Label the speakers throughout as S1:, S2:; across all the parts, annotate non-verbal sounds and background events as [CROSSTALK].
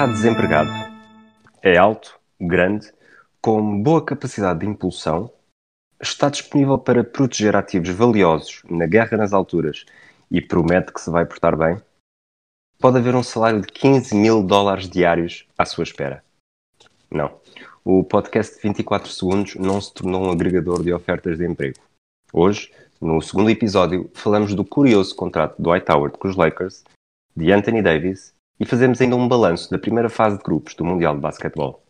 S1: Está desempregado. É alto, grande, com boa capacidade de impulsão, está disponível para proteger ativos valiosos na guerra nas alturas e promete que se vai portar bem. Pode haver um salário de 15 mil dólares diários à sua espera. Não. O podcast de 24 segundos não se tornou um agregador de ofertas de emprego. Hoje, no segundo episódio, falamos do curioso contrato do Dwight Howard com os Lakers, de Anthony Davis e fazemos ainda um balanço da primeira fase de grupos do Mundial de Basquetebol.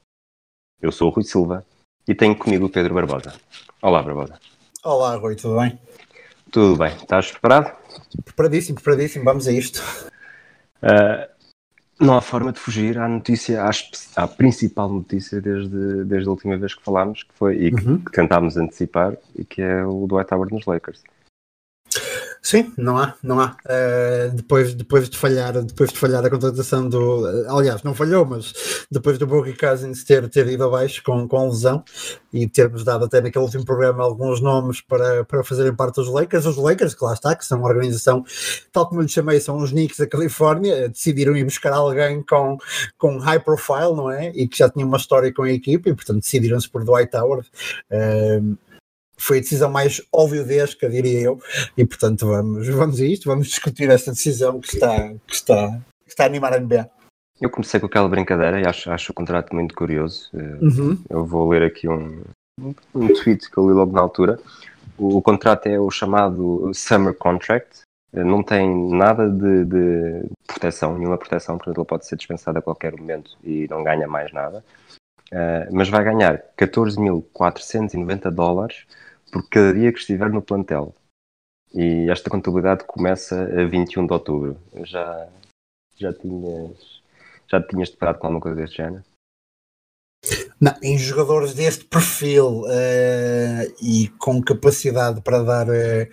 S1: Eu sou o Rui Silva e tenho comigo o Pedro Barbosa. Olá, Barbosa.
S2: Olá, Rui, tudo bem?
S1: Tudo bem? Estás preparado?
S2: Preparadíssimo, preparadíssimo, vamos a isto.
S1: Uh, não há forma de fugir à notícia, à, à principal notícia desde, desde a última vez que falámos, que foi e que,
S2: Uhum.
S1: que tentámos antecipar, e que é o Dwight Howard nos Lakers.
S2: Sim, não há, não há. Eh, depois, depois de falhar, depois de falhar a contratação do. eh, aliás, não falhou, mas depois do Boogie Cousins ter, ter ido abaixo com, com lesão e termos dado até naquele último programa alguns nomes para, para fazerem parte dos Lakers, os Lakers, que lá está, que são uma organização, tal como eu lhe chamei, são os Knicks da Califórnia, eh, decidiram ir buscar alguém com, com high profile, não é? E que já tinha uma história com a equipe e, portanto, decidiram-se por Dwight Howard. Eh, foi a decisão mais óbvia diria eu, e portanto vamos, vamos a isto, vamos discutir esta decisão que está, que está, que está a animar a NBA.
S1: Eu comecei com aquela brincadeira e acho, acho o contrato muito curioso. Uh,
S2: Uhum.
S1: Eu vou ler aqui um, um tweet que eu li logo na altura. O, o contrato é o chamado Summer Contract. Uh, Não tem nada de, de proteção, nenhuma proteção, portanto ele pode ser dispensado a qualquer momento e não ganha mais nada. Uh, mas vai ganhar 14.490 dólares por cada dia que estiver no plantel. E esta contabilidade começa a 21 de outubro. Já, já tinhas já tinhas deparado com alguma coisa deste género?
S2: Não, em jogadores deste perfil eh, e com capacidade para dar eh,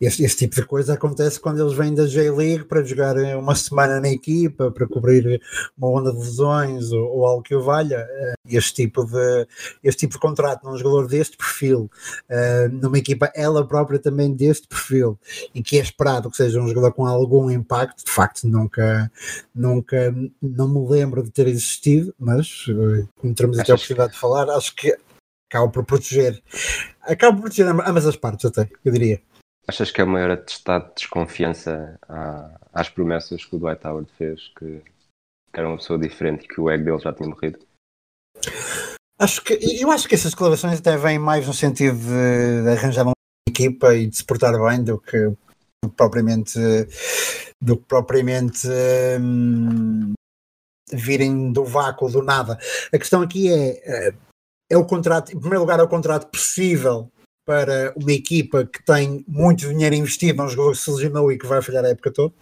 S2: esse, esse tipo de coisa acontece quando eles vêm da J-League para jogar eh, uma semana na equipa, para cobrir uma onda de lesões ou, ou algo que o valha. Eh, este, tipo de, este tipo de contrato num jogador deste perfil, numa equipa ela própria também deste perfil, e que é esperado que seja um jogador com algum impacto, de facto nunca, nunca não me lembro de ter existido, mas como teremos até a De falar, acho que acaba por proteger, acaba por proteger amb- ambas as partes até, eu diria.
S1: Achas que é o maior atestado de desconfiança à- às promessas que o Dwight Howard fez, que, que era uma pessoa diferente e que o ego dele já tinha morrido?
S2: Acho que, eu acho que essas declarações até vêm mais no sentido de, de arranjar uma equipa e de se portar bem do que, do que propriamente do que propriamente hum, virem do vácuo, do nada. A questão aqui é, eh, é o contrato, em primeiro lugar, é o contrato possível para uma equipa que tem muito dinheiro investido num jogador que se lesionou e que vai falhar a época toda.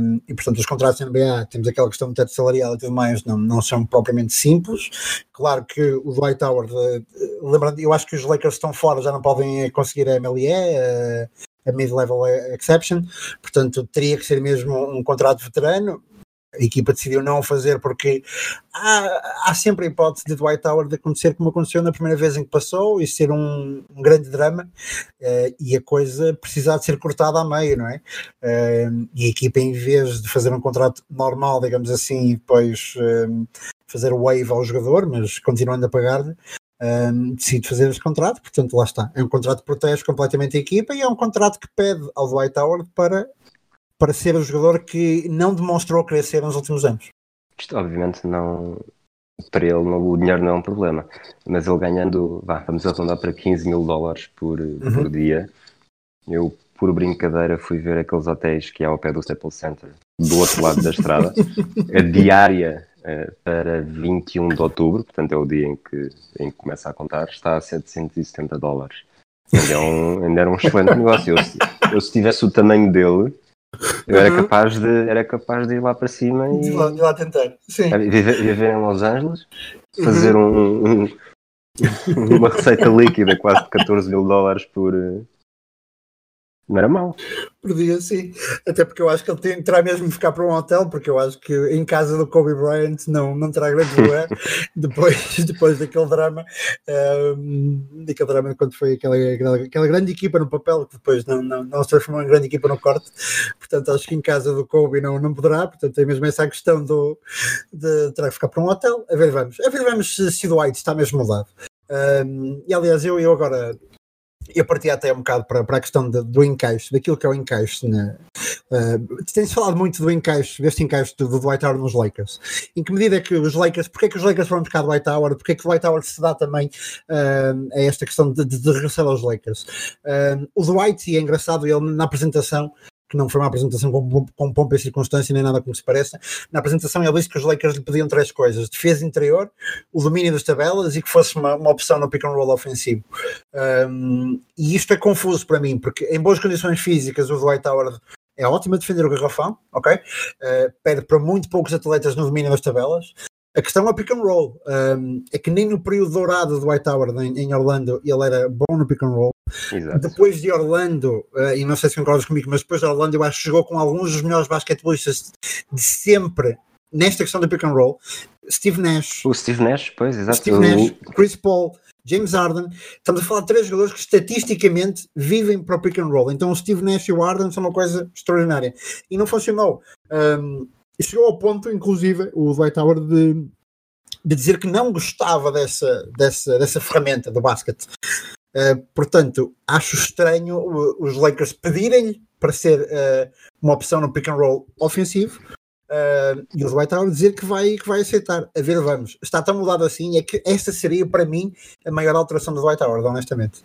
S2: Um, e portanto, os contratos na NBA, temos aquela questão do teto salarial e tudo mais, não, não são propriamente simples. Claro que o Dwight Howard, eh, lembrando, eu acho que os Lakers estão fora, já não podem eh, conseguir a MLE, eh, a Mid-Level Exception, portanto, teria que ser mesmo um contrato veterano. A equipa decidiu não fazer porque há, há sempre a hipótese de Dwight Howard acontecer como aconteceu na primeira vez em que passou e ser um, um grande drama eh, e a coisa precisar de ser cortada a meio, não é? Eh, e a equipa, em vez de fazer um contrato normal, digamos assim, e depois eh, fazer o wave ao jogador, mas continuando a pagar-lhe, eh, decide fazer este contrato. Portanto, lá está. É um contrato que protege completamente a equipa e é um contrato que pede ao Dwight Howard para, para ser o jogador que não demonstrou ser nos últimos anos.
S1: Isto, obviamente, não. Para ele, não- o dinheiro não é um problema. Mas ele ganhando, vá, vamos arredondar para 15 mil dólares por, por dia. Eu, por brincadeira, fui ver aqueles hotéis que há ao pé do Staples Center, do outro lado da estrada. [LAUGHS] A diária eh, para 21 de outubro, portanto é o dia em que, em que começa a contar, está a 770 dólares. Ainda, é um, ainda era um excelente negócio. Eu, se- eu, se tivesse o tamanho dele, eu era
S2: Uhum.
S1: capaz de, era capaz de ir lá para cima e
S2: De lá, de lá tentar. Sim.
S1: viver, viver em Los Angeles, fazer um, um- uma receita líquida quase de 14 mil dólares por. Não era mau.
S2: Por dia, sim. Até porque eu acho que ele tem, terá mesmo de ficar para um hotel, porque eu acho que em casa do Kobe Bryant não, não terá grande [LAUGHS] lugar depois, [LAUGHS] depois daquele drama, ehm, daquele drama quando foi aquela, aquela, aquela grande equipa no papel, que depois não, não, não se transformou em grande equipa no corte. Portanto, acho que em casa do Kobe não, não poderá. Portanto, tem mesmo essa questão do, de terá que ficar para um hotel. A ver, vamos. A ver, vamos se, se o Dwight está mesmo mudado. Ehm, e aliás, eu, eu agora eu parti até um bocado para, para a questão de- do encaixe, daquilo que é o encaixe. Na, uh, Tem-se falado muito do encaixe, deste encaixe do, do Dwight Howard nos Lakers. Em que medida é que os Lakers, porque é que os Lakers foram buscar Dwight Howard, porque é que o Dwight Howard se dá também uh, a esta questão de, de, de regressar aos Lakers. Uh, o Dwight, e é engraçado, ele na apresentação, que não foi uma apresentação com, com pompa e circunstância, nem nada como se pareça. Na apresentação, ele disse que os Lakers lhe pediam três coisas: defesa interior, o domínio das tabelas e que fosse uma, uma opção no pick and roll ofensivo. Um, e isto é confuso para mim, porque em boas condições físicas, o Dwight Howard é ótimo a defender o garrafão, ok? Uh, pede para muito poucos atletas no domínio das tabelas. A questão é o pick and roll. Um, é que nem no período dourado do Howard em, em Orlando ele era bom no pick and roll.
S1: Exato.
S2: Depois de Orlando, uh, e não sei se concordas comigo, mas depois de Orlando eu acho que chegou com alguns dos melhores basquetebolistas de sempre nesta questão do pick and roll. Steve Nash,
S1: O Steve Nash, pois, exato.
S2: Steve Nash, Chris Paul, James Harden. Estamos a falar de três jogadores que estatisticamente vivem para o pick and roll. Então o Steve Nash e o Harden são uma coisa extraordinária. E não funcionou. Um, e chegou ao ponto, inclusive, o Dwight Howard de, de dizer que não gostava dessa, dessa, dessa ferramenta do basquete. Uh, portanto, acho estranho os Lakers pedirem-lhe para ser uh, uma opção no pick and roll ofensivo uh, e Dwight Howard dizer que vai, que vai aceitar. A ver, vamos. Está tão mudado assim, é que esta seria para mim a maior alteração do Dwight Howard, honestamente.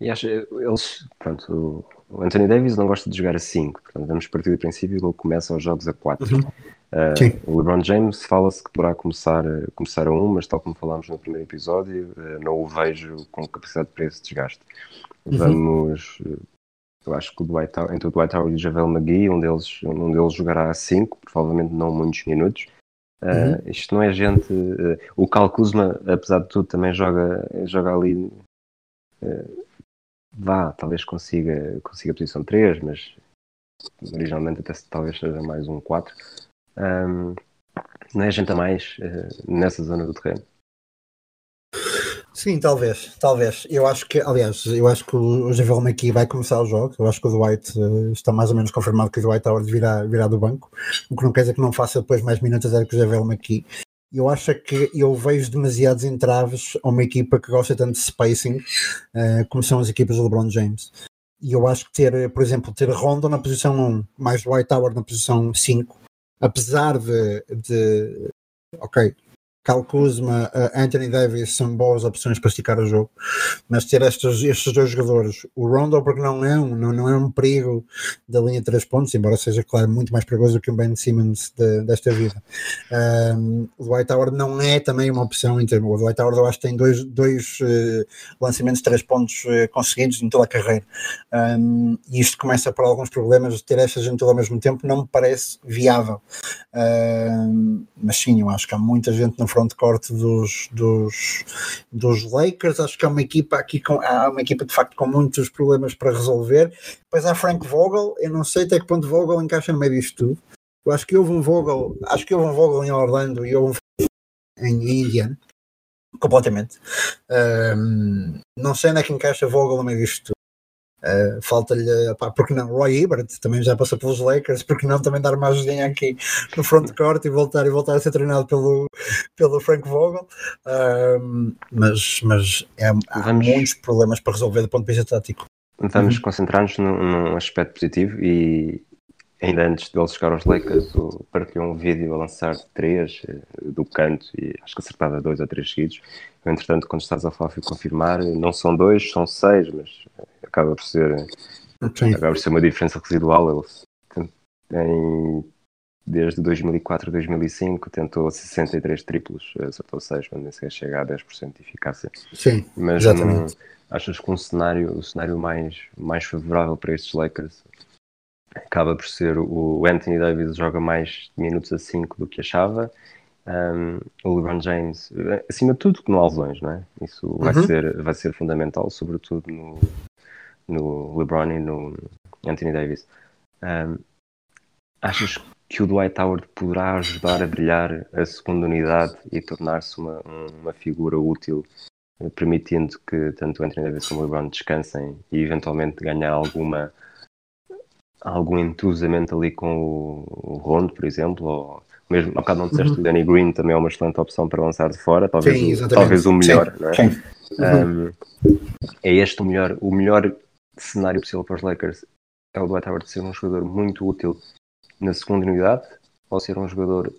S1: E acho, eles, pronto, o Anthony Davis não gosta de jogar a 5, portanto vamos partir do princípio que ele começa os jogos a 4.
S2: Uhum.
S1: Uh, o LeBron James fala-se que poderá começar, a- começar a 1, mas tal como falámos no primeiro episódio, uh, não o vejo com capacidade para esse desgaste.
S2: Uhum.
S1: Vamos, eu acho que o Dwight, entre o Dwight Howard e o Javel McGee, um deles, um deles jogará a 5, provavelmente não muitos minutos. Uh,
S2: Uhum.
S1: Isto não é gente. o Cal Kuzma, apesar de tudo, também joga, joga ali vá, talvez consiga, consiga a posição 3, mas originalmente até talvez seja mais um 4. Ahm, não é gente a mais eh, nessa zona do terreno.
S2: Sim, talvez, talvez. Eu acho que, aliás, eu acho que o Javel McKee vai começar os jogos. Eu acho que o Dwight eh, está mais ou menos confirmado que o Dwight Howard virá, virá do banco, o que não quer dizer que não faça depois mais minutos era que o Javel McKee. Eu acho que eu vejo demasiados entraves a uma equipa que gosta tanto de spacing eh, como são as equipas do LeBron James. E eu acho que ter, por exemplo, ter Rondo na posição 1, mais Dwight Howard na posição 5, apesar de, de ok, Cal Kuzma, uh, Anthony Davis são boas opções para esticar o jogo, mas ter estes, estes dois jogadores, o Rondo porque não é um, não, não é um perigo da linha de três pontos, embora seja, claro, muito mais perigoso do que o Ben Simmons de- desta vida. Um, o Dwight Howard não é também uma opção, então, o Dwight Howard eu acho que tem dois, dois eh, lançamentos de três pontos eh, conseguidos em toda a carreira. Um, e isto começa a pôr alguns problemas, ter esta gente ao mesmo tempo não me parece viável. Um, mas sim, eu acho que há muita gente no frontcourt dos, dos, dos Lakers. Acho que há uma equipa aqui com há uma equipa de facto com muitos problemas para resolver. Depois há Frank Vogel, eu não sei até que ponto Vogel encaixa no meio disto tudo. Eu acho que houve um Vogel, acho que houve um Vogel em Orlando e houve um em Indiana. Completamente. Um, não sei onde é que encaixa Vogel no meio disto tudo. Uh, falta-lhe, porque não, Roy Hibbert também já passou pelos Lakers, porque não também dar uma ajudinha aqui no frontcourt e voltar, e voltar a ser treinado pelo, pelo Frank Vogel, Um, mas, mas é, há
S1: Vamos-
S2: muitos problemas para resolver do ponto de vista tático.
S1: Vamos
S2: Uhum.
S1: concentrar-nos num, num aspecto positivo e ainda antes de ele chegar aos Lakers, partilhou um vídeo a lançar três eh, do canto e acho que acertava dois ou três seguidos. Eu, entretanto, quando estás a falar, fui confirmar, não são dois, são seis, mas acaba por ser
S2: Sim.
S1: acaba por ser uma diferença residual. Ele tem desde 2004 a 2005 tentou 63 triplos, acertou 6, quando nem sequer chega a 10% de eficácia.
S2: Sim,
S1: Mas
S2: exatamente.
S1: Não, achas que um cenário, o cenário mais, mais favorável para estes Lakers acaba por ser o Anthony Davis joga mais minutos a 5 do que achava. Um, o LeBron James, acima de tudo, que não há lesões, não é? Isso vai,
S2: Uhum.
S1: ser, vai ser fundamental, sobretudo no, no LeBron e no Anthony Davis. Um, achas que o Dwight Howard poderá ajudar a brilhar a segunda unidade e tornar-se uma, uma figura útil, permitindo que tanto o Anthony Davis como o LeBron descansem e eventualmente ganhar alguma algum entrosamento ali com o, o Rondo, por exemplo, ou mesmo, há bocado não disseste, o Danny Green também é uma excelente opção para lançar de fora, talvez,
S2: Sim,
S1: o, talvez o melhor,
S2: Sim,
S1: não é?
S2: sim. Uhum.
S1: Um, é este o melhor, o melhor cenário possível para os Lakers. É o Dwight Howard ser um jogador muito útil na segunda unidade ou ser um jogador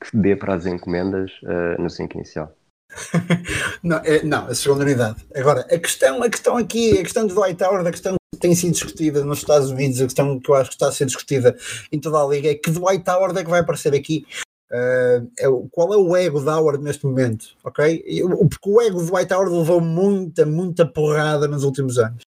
S1: que dê para as encomendas uh, no 5 inicial. [LAUGHS]
S2: Não, é, não, a segunda unidade. Agora, a questão, a questão aqui, a questão do Dwight Howard, a questão que tem sido discutida nos Estados Unidos, a questão que eu acho que está a ser discutida em toda a liga, é que Dwight Howard é que vai aparecer aqui. Uh, é, qual é o ego de Howard neste momento, ok? Eu, porque o ego de Dwight Howard levou muita, muita porrada nos últimos anos.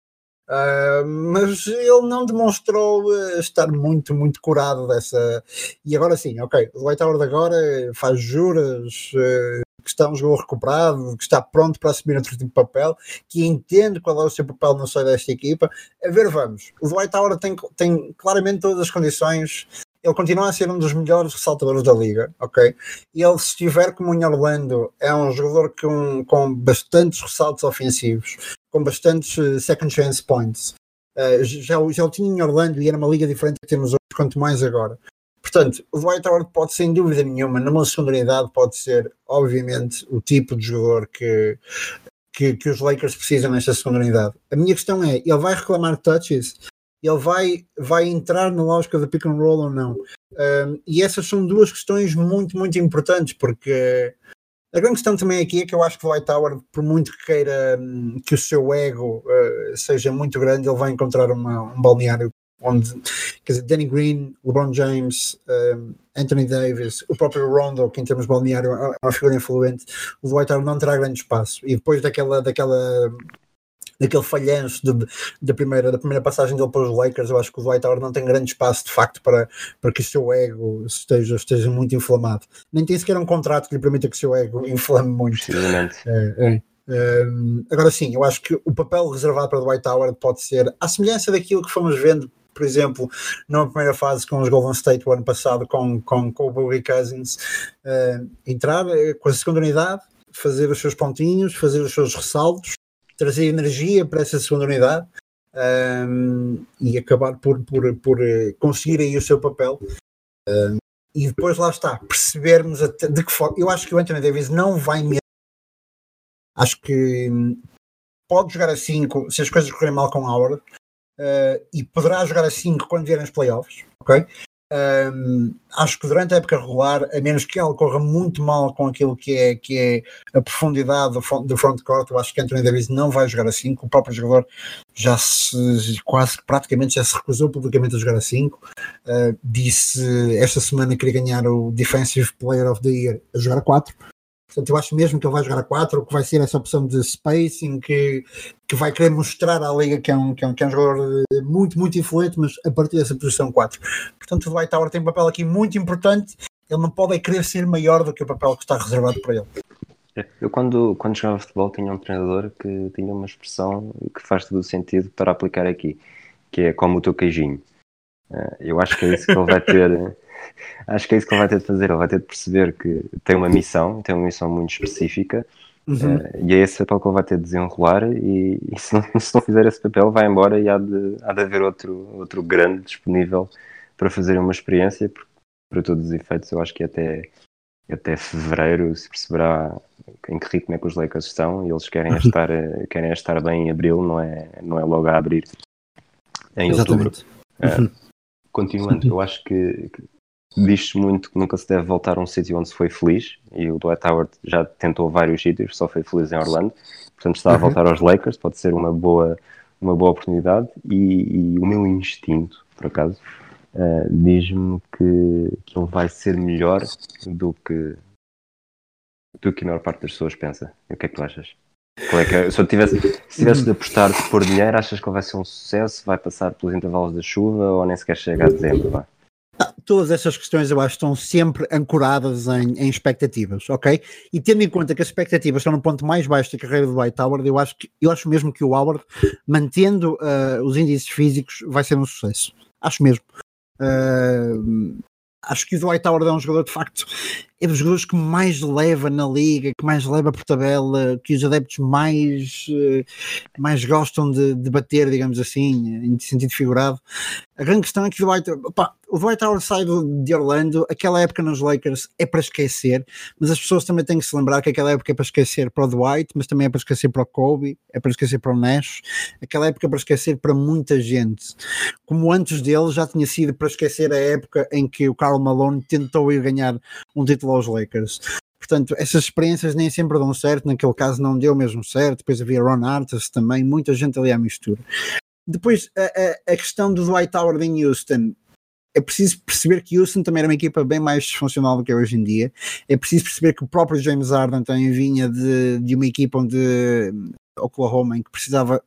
S2: Uh, mas ele não demonstrou uh, estar muito, muito curado dessa. E agora sim, ok. O Dwight Howard agora faz juras uh, que está um jogador recuperado, que está pronto para assumir outro tipo de papel, que entende qual é o seu papel no seio desta equipa. A ver, vamos. O Dwight Howard tem, tem claramente todas as condições. Ele continua a ser um dos melhores ressaltadores da liga, ok? E ele, se estiver como em Orlando, é um jogador com, com bastantes ressaltos ofensivos, com bastantes uh, second chance points. Uh, já, já o tinha em Orlando e era uma liga diferente que temos hoje, quanto mais agora. Portanto, o Dwight Howard pode, sem dúvida nenhuma, numa segunda pode ser, obviamente, o tipo de jogador que, que, que os Lakers precisam nesta segunda unidade. A minha questão é, ele vai reclamar touches? Ele vai, vai entrar na lógica da pick and roll ou não? Um, e essas são duas questões muito, muito importantes, porque a grande questão também aqui é que eu acho que o Dwight Howard, por muito que queira um, que o seu ego uh, seja muito grande, ele vai encontrar uma, um balneário onde, quer dizer, Danny Green, LeBron James, um, Anthony Davis, o próprio Rondo, que em termos de balneário é uma figura influente, o Dwight Howard não terá grande espaço. E depois daquela, daquela daquele falhanço de, da, primeira, da primeira passagem dele para os Lakers, eu acho que o Dwight Howard não tem grande espaço de facto para, para que o seu ego esteja, esteja muito inflamado. Nem tem sequer um contrato que lhe permita que o seu ego inflame muito. É, é. Um, agora sim, eu acho que o papel reservado para o Dwight Howard pode ser à semelhança daquilo que fomos vendo por exemplo, na primeira fase com os Golden State o ano passado com, com, com o Bobby Cousins, uh, entrar com a segunda unidade, fazer os seus pontinhos, fazer os seus ressaltos, trazer energia para essa segunda unidade um, e acabar por, por, por conseguir aí o seu papel. Um, e depois lá está, percebermos de que forma. Eu acho que o Anthony Davis não vai mesmo. Acho que pode jogar a 5 se as coisas correrem mal com Howard. Uh, e poderá jogar a 5 quando vierem os playoffs, ok? Um, acho que durante a época regular, a menos que ela corra muito mal com aquilo que é, que é a profundidade do front, do frontcourt, eu acho que Anthony Davis não vai jogar a 5. O próprio jogador já se quase praticamente já se recusou publicamente a jogar a 5. Uh, disse esta semana que queria ganhar o Defensive Player of the Year a jogar a 4. Portanto, eu acho mesmo que ele vai jogar a 4, que vai ser essa opção de spacing, que, que vai querer mostrar à liga que é, um, que, é um, que é um jogador muito, muito influente, mas a partir dessa posição 4. Portanto, o Dwight Howard tem um papel aqui muito importante, ele não pode querer ser maior do que o papel que está reservado para ele.
S1: Eu, quando, quando jogava futebol, tinha um treinador que tinha uma expressão que faz todo o sentido para aplicar aqui, que é como o teu queijinho. Eu acho que é isso que ele vai ter. [LAUGHS] acho que é isso que ele vai ter de fazer. Ele vai ter de perceber que tem uma missão, tem uma missão muito específica, uhum. uh, e é esse papel que ele vai ter de desenrolar. E, e se, não, [LAUGHS] se, não, fizer esse papel, vai embora e há de, há de haver outro, outro grande disponível para fazer uma experiência. Porque, para todos os efeitos, eu acho que até, até fevereiro se perceberá em que ritmo é que os Lakers estão e eles querem estar, querem estar bem em abril, não é, não é logo a abrir em
S2: Exatamente.
S1: outubro. Uh, continuando, eu acho que, que diz-se muito que nunca se deve voltar a um sítio onde se foi feliz e o Dwight Howard já tentou vários sítios, só foi feliz em Orlando, portanto está a voltar aos Lakers, pode ser uma boa, uma boa oportunidade e, e o meu instinto, por acaso, uh, diz-me que, que ele vai ser melhor do que, do que a maior parte das pessoas pensa. O que é que tu achas? É que, se eu tivesse, se tivesse de apostar por dinheiro, achas que ele vai ser um sucesso? Vai passar pelos intervalos da chuva ou nem sequer chega a dezembro? Vai?
S2: Todas essas questões eu acho estão sempre ancoradas em, em, expectativas, ok? E tendo em conta que as expectativas estão no ponto mais baixo da carreira do White Howard, eu acho, que, eu acho mesmo que o Howard, mantendo uh, os índices físicos, vai ser um sucesso. Acho mesmo. Uh, acho que o Dwight Howard é um jogador de facto é dos jogadores que mais leva na liga, que mais leva por tabela, que os adeptos mais, eh, mais gostam de, de bater, digamos assim, em sentido figurado. A grande questão é que o Dwight, opa, o Dwight Howard sai de Orlando, aquela época nos Lakers é para esquecer, mas as pessoas também têm que se lembrar que aquela época é para esquecer para o Dwight, mas também é para esquecer para o Kobe, é para esquecer para o Nash, aquela época é para esquecer para muita gente. Como antes dele já tinha sido para esquecer a época em que o Karl Malone tentou ir ganhar um título aos Lakers. Portanto, essas experiências nem sempre dão certo, naquele caso não deu mesmo certo, depois havia Ron Artest também, muita gente ali à mistura. Depois, a, a, a questão do Dwight Howard em Houston, é preciso perceber que Houston também era uma equipa bem mais disfuncional do que é hoje em dia. É preciso perceber que o próprio James Harden também vinha de, de uma equipa onde Oklahoma em que precisava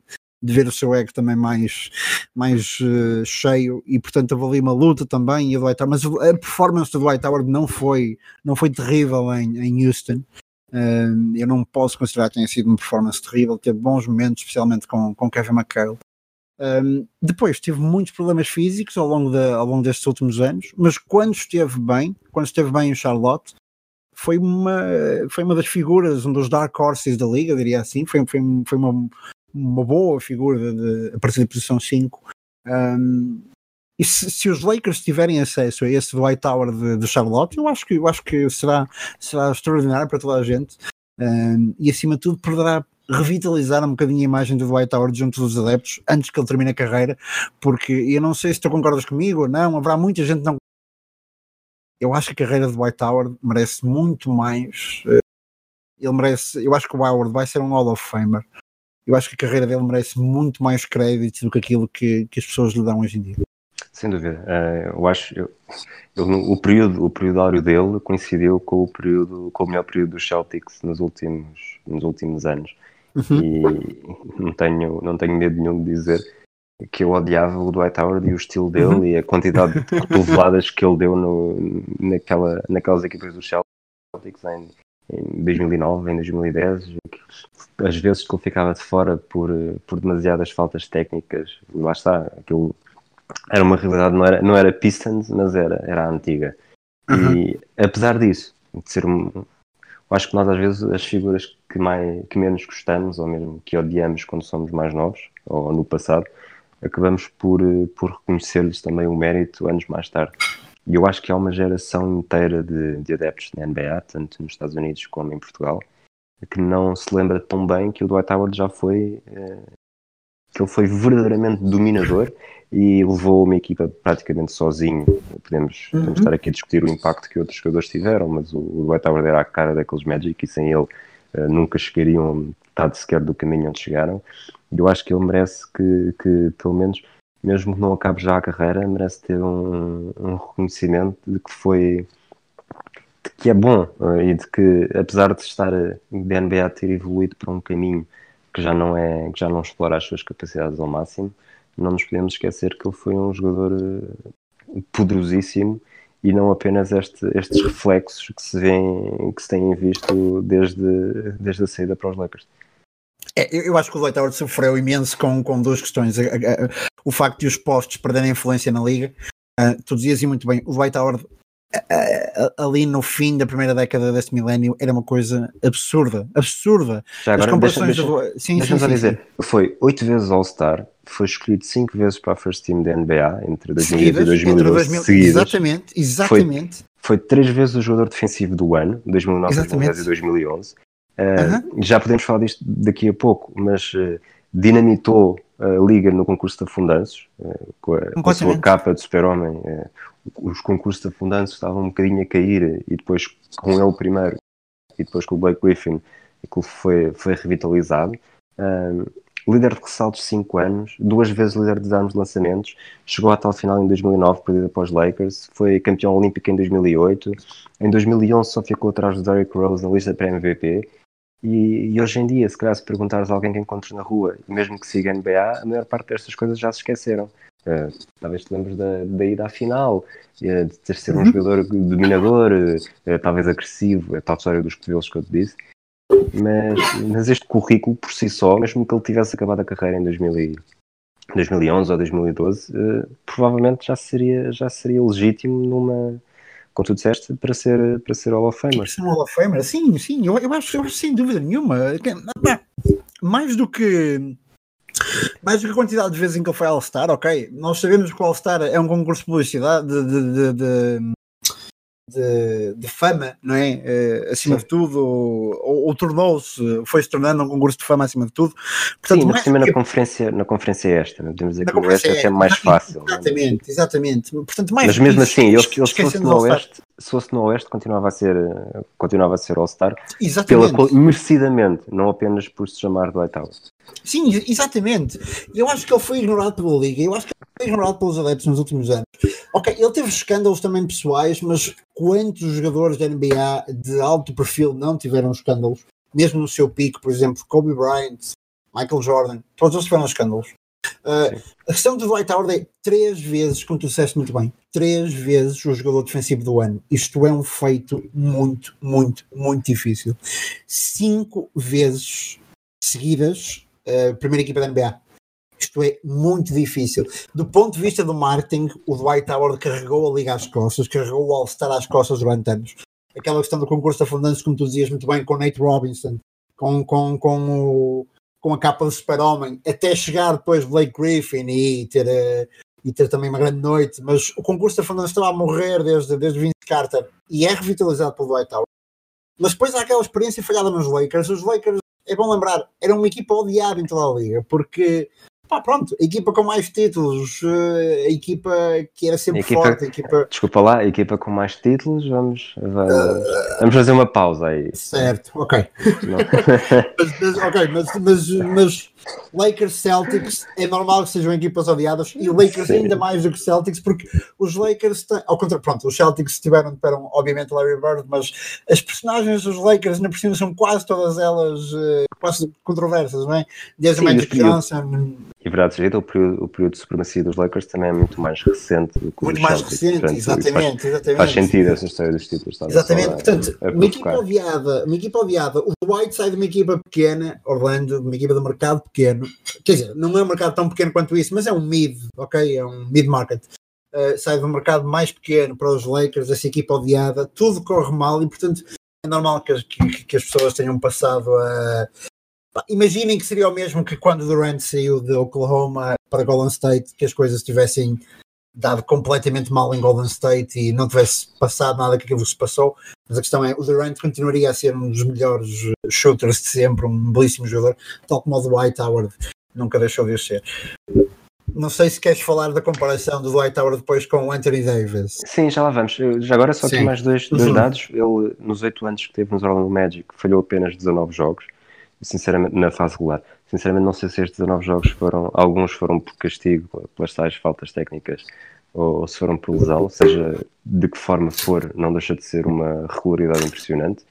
S2: de ver o seu ego também mais, mais uh, cheio e portanto houve ali uma luta também e Dwight mas a performance do Dwight Howard não foi, não foi terrível em, em Houston. Uh, eu não posso considerar que tenha sido uma performance terrível, teve bons momentos especialmente com, com Kevin McHale. Um, depois teve muitos problemas físicos ao longo, de, ao longo destes últimos anos, mas quando esteve bem, quando esteve bem em Charlotte, foi uma, foi uma das figuras, um dos dark horses da liga, diria assim, foi, foi, foi uma, uma boa figura de, a partir da posição 5. Um, e se, se, os Lakers tiverem acesso a esse Dwight Tower de, de, Charlotte, eu acho que, eu acho que será, será extraordinário para toda a gente. Um, e acima de tudo poderá revitalizar um bocadinho a imagem do Dwight Howard junto dos adeptos antes que ele termine a carreira, porque eu não sei se tu concordas comigo ou não, haverá muita gente não. Eu acho que a carreira do Dwight Howard merece muito mais. Eh, ele merece. Eu acho que o Howard vai ser um Hall of Famer. Eu acho que a carreira dele merece muito mais crédito do que aquilo que, que as pessoas lhe dão hoje em dia.
S1: Sem dúvida. Uh, eu acho eu, eu, o período o período áureo dele coincidiu com o período com o melhor período dos Celtics nos últimos nos últimos anos. Uhum. E não tenho, não tenho medo nenhum de dizer que eu odiava o Dwight Howard e o estilo dele uhum. e a quantidade de [LAUGHS] cotoveladas que ele deu no, naquela, naquelas equipas do Celtics em, em 2009, em 2010. As vezes que ele ficava de fora por, por demasiadas faltas técnicas, lá está, aquilo era uma realidade, não era, não era Pistons, mas era, era a antiga. Uhum. E apesar disso, de ser um, eu acho que nós às vezes as figuras que, mais, que menos gostamos ou mesmo que odiamos quando somos mais novos ou no passado acabamos por, por reconhecer-lhes também o mérito anos mais tarde. E eu acho que há uma geração inteira de, de adeptos da NBA, tanto nos Estados Unidos como em Portugal, que não se lembra tão bem que o Dwight Howard já foi eh, que ele foi verdadeiramente dominador e levou uma equipa praticamente sozinho. Podemos, uhum. podemos estar aqui a discutir o impacto que outros jogadores tiveram, mas o, o Dwight Howard era a cara daqueles Magic e sem ele uh, nunca chegariam metade sequer do caminho onde chegaram. E eu acho que ele merece que, que, pelo menos, mesmo que não acabe já a carreira, merece ter um, um reconhecimento de que foi que é bom uh, e de que apesar de estar a NBA ter evoluído para um caminho que já não é que já não explora as suas capacidades ao máximo, não nos podemos esquecer que ele foi um jogador eh, poderosíssimo e não apenas este, estes reflexos que se vêem, que se têm visto desde, desde a saída para os Lakers.
S2: É, eu acho que o Dwight Howard sofreu imenso com, com duas questões. O facto de os postos perderem influência na liga. Uh, tu dizias muito bem, o Dwight Howard ali no fim da primeira década deste milénio era uma coisa absurda, absurda.
S1: Já agora, As comparações deixa, deixa, sim, deixa sim, sim, dizer, sim. foi oito vezes All-Star, foi escolhido cinco vezes para a First Team da NBA entre 2008 e 2012 seguidas.
S2: Exatamente, exatamente.
S1: Foi, foi, três vezes o jogador defensivo do ano, 2009, exatamente. 2010 e 2011. Uh, uh -huh. Já podemos falar disto daqui a pouco, mas uh, dinamitou a liga no concurso de afundanços, uh, com, a, com a sua capa de super-homem, uh, os concursos de afundantes estavam um bocadinho a cair e depois com ele primeiro e depois com o Blake Griffin aquilo foi, foi revitalizado. Líder de ressaltos 5 anos, duas vezes líder de armas de lançamentos, chegou à tal final em 2009, perdida após Lakers, foi campeão olímpico em 2008, em 2011 só ficou atrás de Derrick Rose na lista para MVP, e, e, hoje em dia, se calhar se perguntares a alguém que encontres na rua, e mesmo que siga a NBA, a maior parte destas coisas já se esqueceram. Uh, talvez te lembres da, da ida à final, uh, de ter ser um uhum. jogador dominador, uh, talvez agressivo, a tal história dos cotovelos que eu te disse, mas, mas este currículo por si só, mesmo que ele tivesse acabado a carreira em 2000 e, 2011 ou 2012, uh, provavelmente já seria, já seria legítimo numa, como tu disseste, para ser, para ser Hall of Famer. Para
S2: ser Hall of Famer, sim, sim, eu, eu, acho, eu acho sem dúvida nenhuma. Mais do que mais do que a quantidade de vezes em que ele foi All-Star, ok. Nós sabemos que o All-Star é um concurso de publicidade, de, de, de, de, de fama, não é? Uh, acima Sim. de tudo, ou, ou tornou-se, foi-se tornando um concurso de fama acima de tudo.
S1: Portanto, Sim, acima que... na, conferência, na conferência esta, não podemos dizer que esta é sempre mais fácil.
S2: Exatamente, exatamente. Portanto, mais
S1: Mas mesmo assim, ele, ele se fosse no Oeste, se fosse no Oeste, continuava a ser, continuava a ser All-Star, merecidamente, não apenas por se chamar Dwight Howard.
S2: Sim, exatamente. Eu acho que ele foi ignorado pela Liga, eu acho que ele foi ignorado pelos adeptos nos últimos anos. Ok, ele teve escândalos também pessoais, mas quantos jogadores da NBA de alto perfil não tiveram escândalos? Mesmo no seu pico, por exemplo, Kobe Bryant, Michael Jordan, todos eles tiveram escândalos. Uh, a questão do Dwight Howard é três vezes, como tu disseste muito bem, três vezes o jogador defensivo do ano. Isto é um feito muito, muito, muito difícil. Cinco vezes seguidas, uh, primeira equipa da NBA. Isto é muito difícil. Do ponto de vista do marketing, o Dwight Howard carregou a liga às costas, carregou o All-Star às costas durante anos. Aquela questão do concurso de afundantes, como tu dizias muito bem, com Nate Robinson, com, com, com, o, com a capa do super-homem, até chegar depois Blake Griffin e ter, uh, e ter também uma grande noite. Mas o concurso de afundantes estava a morrer desde, desde Vince Carter e é revitalizado pelo Dwight Howard. Mas depois há aquela experiência falhada nos Lakers. Os Lakers, é bom lembrar, eram uma equipa odiada em toda a liga, porque Pá, pronto, a equipa com mais títulos, eh, a equipa que era sempre equipa, forte. A equipa...
S1: Desculpa lá, a equipa com mais títulos, vamos, vamos, uh, vamos fazer uma pausa aí.
S2: Certo, ok. [LAUGHS] mas, mas, ok, mas, mas, mas Lakers Celtics é normal que sejam equipas odiadas e Lakers Sim. ainda mais do que Celtics, porque os Lakers têm, ao contrário, pronto, os Celtics tiveram, tiveram obviamente Larry Bird, mas as personagens dos Lakers na por são quase todas elas uh, quase controversas, não é? Desde Sim, o Magic Johnson.
S1: E verdade seja, o período, o período de supremacia dos Lakers também é muito mais recente do que
S2: Muito mais Celtics, recente, portanto, exatamente,
S1: faz,
S2: exatamente.
S1: Faz sentido essa história dos títulos.
S2: Exatamente, portanto, a, a uma equipa odiada, uma equipa odiada, o White sai de uma equipa pequena, Orlando, uma equipa de mercado pequeno, quer dizer, não é um mercado tão pequeno quanto isso, mas é um mid, ok? É um mid-market. Uh, sai de um mercado mais pequeno para os Lakers, essa equipa odiada, tudo corre mal e, portanto, é normal que, que, que as pessoas tenham passado a, Imaginem que seria o mesmo que quando Durant saiu de Oklahoma para Golden State, que as coisas tivessem dado completamente mal em Golden State e não tivesse passado nada que aquilo se passou. Mas a questão é, o Durant continuaria a ser um dos melhores shooters de sempre, um belíssimo jogador, tal como o Dwight Howard nunca deixou de ser. Não sei se queres falar da comparação do Dwight Howard depois com o Anthony Davis.
S1: Sim, já lá vamos. Já agora só aqui mais dois, dois uhum. dados. Ele, nos oito anos que teve nos Orlando Magic, falhou apenas 19 jogos sinceramente, na fase regular. Sinceramente, não sei se estes 19 jogos foram, alguns foram por castigo, pelas tais faltas técnicas, ou, ou se foram por lesão, seja de que forma for, não deixa de ser uma regularidade impressionante.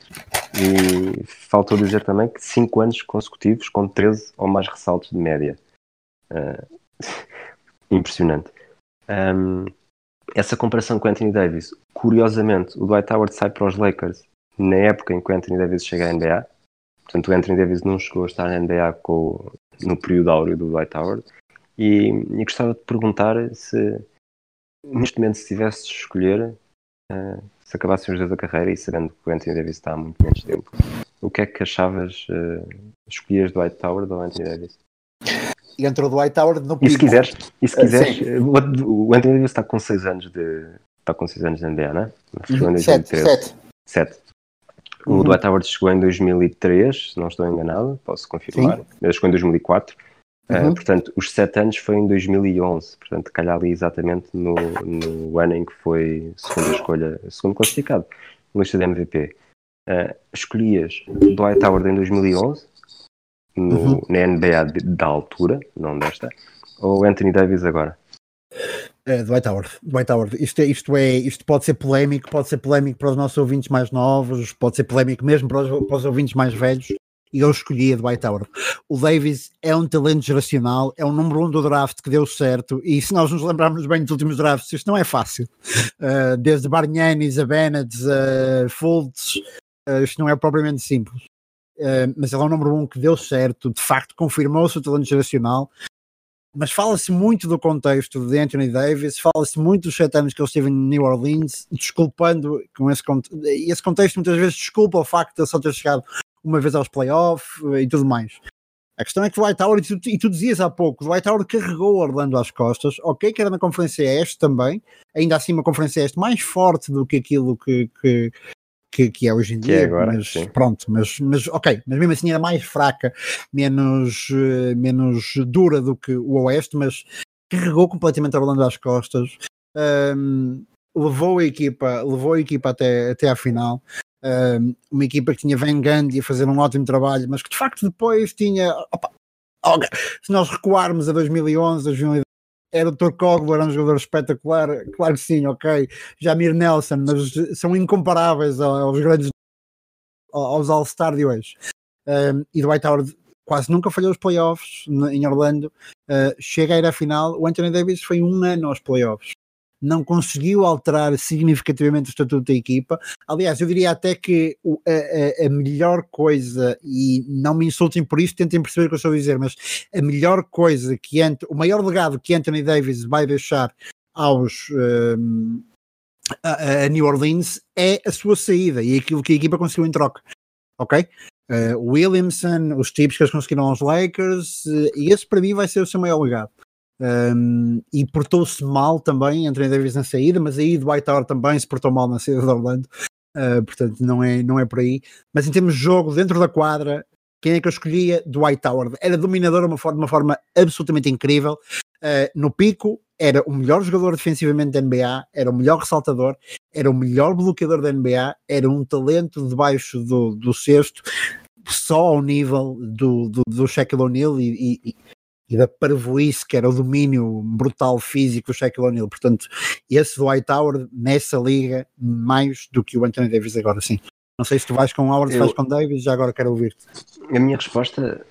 S1: E faltou dizer também que 5 anos consecutivos com 13 ou mais ressaltos de média. Uh, [LAUGHS] impressionante. Um, essa comparação com Anthony Davis, curiosamente, o Dwight Howard sai para os Lakers na época em que Anthony Davis chega à NBA Portanto, o Anthony Davis não chegou a estar na NBA com, no período áureo do Dwight Howard. E, e, gostava de perguntar se, neste momento, se tivesse de escolher, uh, se acabassem os dois a carreira e sabendo que o Anthony Davis está há muito menos tempo, o que é que achavas? Uh, escolhias Dwight Howard ou Anthony Davis?
S2: E entrou Dwight Howard no
S1: pico. E se quiseres, e se quiseres uh, o, o Anthony Davis está com 6 anos de. Está com 6 anos de NBA, não é?
S2: 7, 7.
S1: 7. O uhum. Dwight Howard chegou em 2003, se não estou enganado, posso confirmar. Ele chegou em 2004. Eh, uhum. Uh, portanto, os sete anos foi em 2011. Portanto, calhar ali exatamente no, no ano em que foi segunda escolha, segundo classificado, lista de MVP. Uh, escolhias Dwight Howard em 2011 no, uhum. na NBA da altura, não desta, ou Anthony Davis agora?
S2: É, Dwight Howard, Dwight Howard. Isto, é, isto, é, isto pode ser polémico, pode ser polémico para os nossos ouvintes mais novos, pode ser polémico mesmo para os, para os ouvintes mais velhos, e eu escolhi a Dwight Howard. O Davis é um talento geracional, é o número um do draft que deu certo, e se nós nos lembrarmos bem dos últimos drafts, isto não é fácil. Uh, desde Bargnanis a Bennett, a Fultz, uh, isto não é propriamente simples. Uh, mas ele é o número um que deu certo, de facto confirmou-se o talento geracional, mas fala-se muito do contexto de Anthony Davis, fala-se muito dos sete anos que ele esteve em New Orleans, desculpando com esse contexto, esse contexto muitas vezes desculpa o facto de ele só ter chegado uma vez aos playoffs e tudo mais. A questão é que o White Tower, e tu, e tu dizias há pouco, o White Tower carregou Orlando às costas, ok, que era na Conferência Este também, ainda assim uma Conferência Este mais forte do que aquilo que, que, que, que é hoje em dia, é agora, mas sim. pronto, mas, mas ok, mas mesmo assim era mais fraca, menos, uh, menos dura do que o Oeste, mas carregou completamente a Orlando às costas, um, levou a equipa, levou a equipa até, até à final. Um, uma equipa que tinha Van Gundy a fazer um ótimo trabalho, mas que de facto depois tinha. Opa, se nós recuarmos a 2011, 2012, era o Dr. Era um jogador espetacular, claro que sim, ok. Jamir Nelson, mas são incomparáveis aos grandes, aos All-Star de hoje. Um, e Dwight Howard quase nunca falhou os playoffs em Orlando, uh, chega a ir à final. O Anthony Davis foi um ano aos playoffs não conseguiu alterar significativamente o estatuto da equipa. Aliás, eu diria até que a, a, a, melhor coisa, e não me insultem por isso, tentem perceber o que eu estou a dizer, mas a melhor coisa que o maior legado que Anthony Davis vai deixar aos. Um, a, a, New Orleans é a sua saída e aquilo que a equipa conseguiu em troca, ok? Uh, Williamson, os tipos que eles conseguiram aos Lakers, uh, e esse para mim vai ser o seu maior legado. Um, e portou-se mal também, Anthony Davis na saída, mas aí Dwight Howard também se portou mal na saída de Orlando, uh, portanto não é, não é por aí. Mas em termos de jogo, dentro da quadra, quem é que eu escolhia? Dwight Howard. Era dominador de uma forma, uma forma absolutamente incrível. Uh, no pico, era o melhor jogador defensivamente da NBA, era o melhor ressaltador, era o melhor bloqueador da NBA, era um talento debaixo do, do cesto, só ao nível do, do, do Shaquille O'Neal e, e, e da parvoíce que era o domínio brutal físico do Shaquille O'Neal. Portanto, esse Dwight Howard nessa liga mais do que o Anthony Davis agora, sim. Não sei se tu vais com Howard, se vais com Davis, já agora quero ouvir-te.
S1: A minha resposta